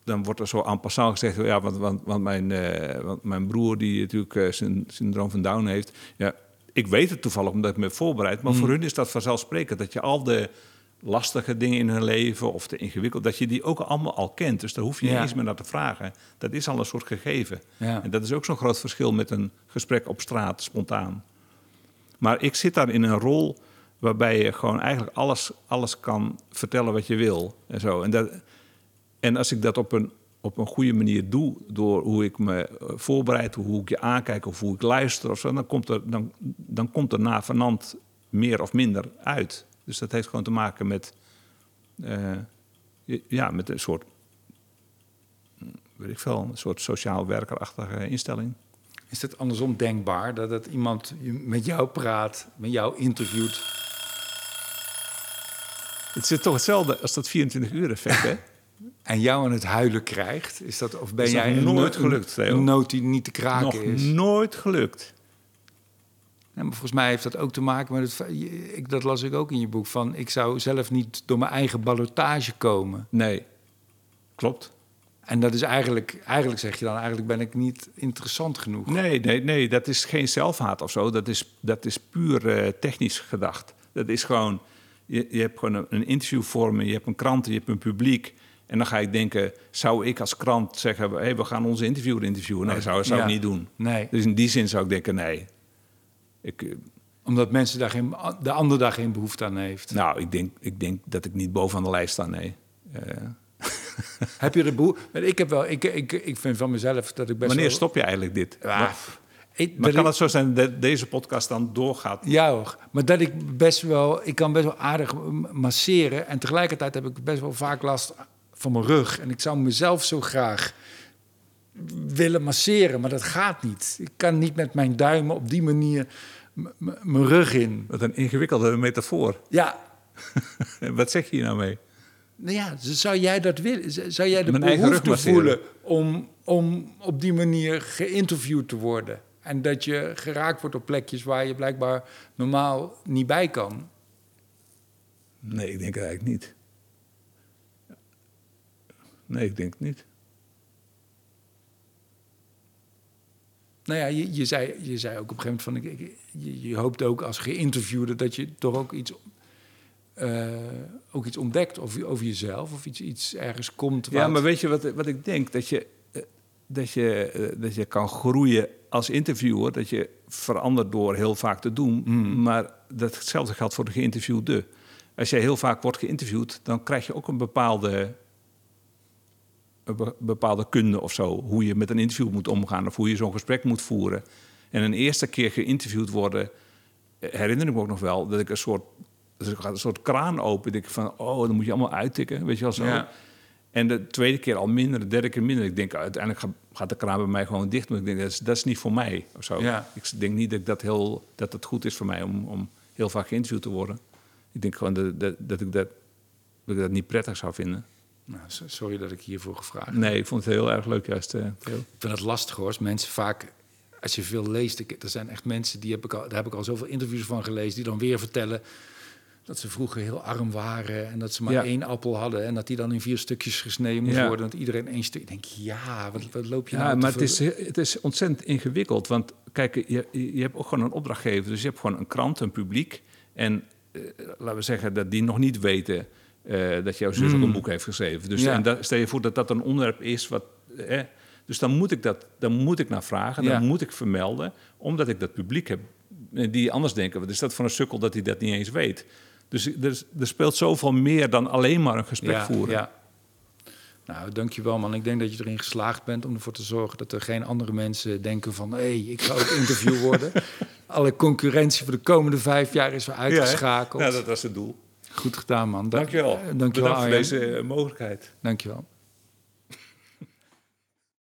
dan wordt er zo en passant gezegd... ja, want, want, want, mijn, eh, want mijn broer die natuurlijk eh, zijn syndroom van Down heeft... ja, ik weet het toevallig omdat ik me heb voorbereid... maar voor hun is dat vanzelfsprekend... dat je al de lastige dingen in hun leven of te ingewikkeld... dat je die ook allemaal al kent. Dus daar hoef je Ja. niet eens meer naar te vragen. Dat is al een soort gegeven. Ja. En dat is ook zo'n groot verschil met een gesprek op straat, spontaan. Maar ik zit daar in een rol waarbij je gewoon eigenlijk alles, alles kan vertellen wat je wil. En, zo. En, dat, en als ik dat op een, op een goede manier doe, door hoe ik me eh, voorbereid, hoe ik je aankijk of hoe ik luister of zo, dan komt er, dan, dan komt er na vanand meer of minder uit. Dus dat heeft gewoon te maken met, eh, ja, met een soort, weet ik veel, een soort sociaal werkerachtige instelling. Is het andersom denkbaar dat het iemand met jou praat, met jou interviewt? Het zit toch hetzelfde als dat 24 uur effect, hè? en jou aan het huilen krijgt? Is dat, of ben Is jij een nooit no- gelukt, Theo. Een noot die niet te kraken Nog is? nooit gelukt. Ja, maar volgens mij heeft dat ook te maken met het. Ik, dat las ik ook in je boek. Van ik zou zelf niet door mijn eigen ballotage komen. Nee, klopt. En dat is eigenlijk, eigenlijk zeg je dan, eigenlijk ben ik niet interessant genoeg. Nee, nee, nee, dat is geen zelfhaat of zo. Dat is, dat is puur eh, technisch gedacht. Dat is gewoon, je, je hebt gewoon een, een interview voor me, je hebt een krant, je hebt een publiek. En dan ga ik denken, zou ik als krant zeggen, hey, we gaan onze interviewer interviewen? Nee, zou, zou Ja. ik niet doen. Nee, Dus in die zin zou ik denken, nee. Ik, eh, omdat mensen daar geen, de ander daar geen behoefte aan heeft. nou, ik denk, ik denk dat ik niet bovenaan de lijst sta, nee. Eh, Heb je de behoefte? Ik heb wel, ik, ik, ik vind van mezelf dat ik best wanneer wel... stop je eigenlijk dit? Ja, Maar, ik, maar dat kan ik- het zo zijn dat deze podcast dan doorgaat? Ja hoor, maar dat ik best wel, ik kan best wel aardig masseren en tegelijkertijd heb ik best wel vaak last van mijn rug. En ik zou mezelf zo graag willen masseren, maar dat gaat niet. Ik kan niet met mijn duimen op die manier mijn rug in. Wat een ingewikkelde metafoor. Ja, Wat zeg je hier nou mee? Nou ja, zou jij dat willen? Zou jij de Mijn behoefte voelen om, om op die manier geïnterviewd te worden? En dat je geraakt wordt op plekjes waar je blijkbaar normaal niet bij kan. Nee, ik denk eigenlijk niet. Nee, ik denk niet. Nou ja, je, je, zei, je zei ook op een gegeven moment van... Ik, ik- je, je hoopt ook als geïnterviewde dat je toch ook iets, eh, ook iets ontdekt over, over jezelf... of iets, iets ergens komt Ja, maar weet je wat, wat ik denk? Dat je, eh, dat, je, eh, dat je kan groeien als interviewer. Dat je verandert door heel vaak te doen. Mm. Maar dat hetzelfde geldt voor de geïnterviewde. Als jij heel vaak wordt geïnterviewd... dan krijg je ook een bepaalde, een be- bepaalde kunde of zo. Hoe je met een interview moet omgaan... of hoe je zo'n gesprek moet voeren. En een eerste keer geïnterviewd worden... herinner ik me ook nog wel dat ik een soort... Dus ik had een soort kraan open. Ik van, oh, dan moet je allemaal uittikken. Weet je wel zo. Ja. En de tweede keer al minder, de derde keer minder. Ik denk, uiteindelijk ga- gaat de kraan bij mij gewoon dicht. Maar ik denk, dat is, dat is niet voor mij of zo. Ja. Ik denk niet dat, ik dat, heel, dat het goed is voor mij om, om heel vaak geïnterviewd te worden. Ik denk gewoon dat, dat, dat, ik dat, dat ik dat niet prettig zou vinden. Nou, so- sorry dat ik hiervoor gevraagd heb. Nee, ik vond het heel erg leuk juist. eh. Ik vind het lastig hoor, als mensen vaak... Als je veel leest, ik, er zijn echt mensen, die heb ik al, daar heb ik al zoveel interviews van gelezen... die dan weer vertellen dat ze vroeger heel arm waren... en dat ze maar Ja. één appel hadden... en dat die dan in vier stukjes gesneden moest Ja. worden... dat iedereen één stuk... Ik denk, ja, wat, wat loop je Ja, nou maar het is, het is ontzettend ingewikkeld. Want kijk, je, je hebt ook gewoon een opdrachtgever. Dus je hebt gewoon een krant, een publiek. En eh, laten we zeggen dat die nog niet weten eh, dat jouw zus ook een boek heeft geschreven. Dus Ja. en dat, stel je voor dat dat een onderwerp is wat. eh, dus dan moet ik dat, dan moet ik naar vragen, dan moet ik vermelden, omdat ik dat publiek heb. eh, Die anders denken, wat is dat voor een sukkel dat hij dat niet eens weet? Dus er, er speelt zoveel meer dan alleen maar een gesprek ja, voeren. Ja. Nou, dankjewel man. Ik denk dat je erin geslaagd bent om ervoor te zorgen dat er geen andere mensen denken van... hé, hey, ik ga ook interview worden. Alle concurrentie voor de komende vijf jaar is weer Ja, uitgeschakeld. Nou, dat was het doel. Goed gedaan man. Dank- Dankjewel. eh, Dankjewel Bedankt voor Arjen. deze eh, mogelijkheid. Dankjewel.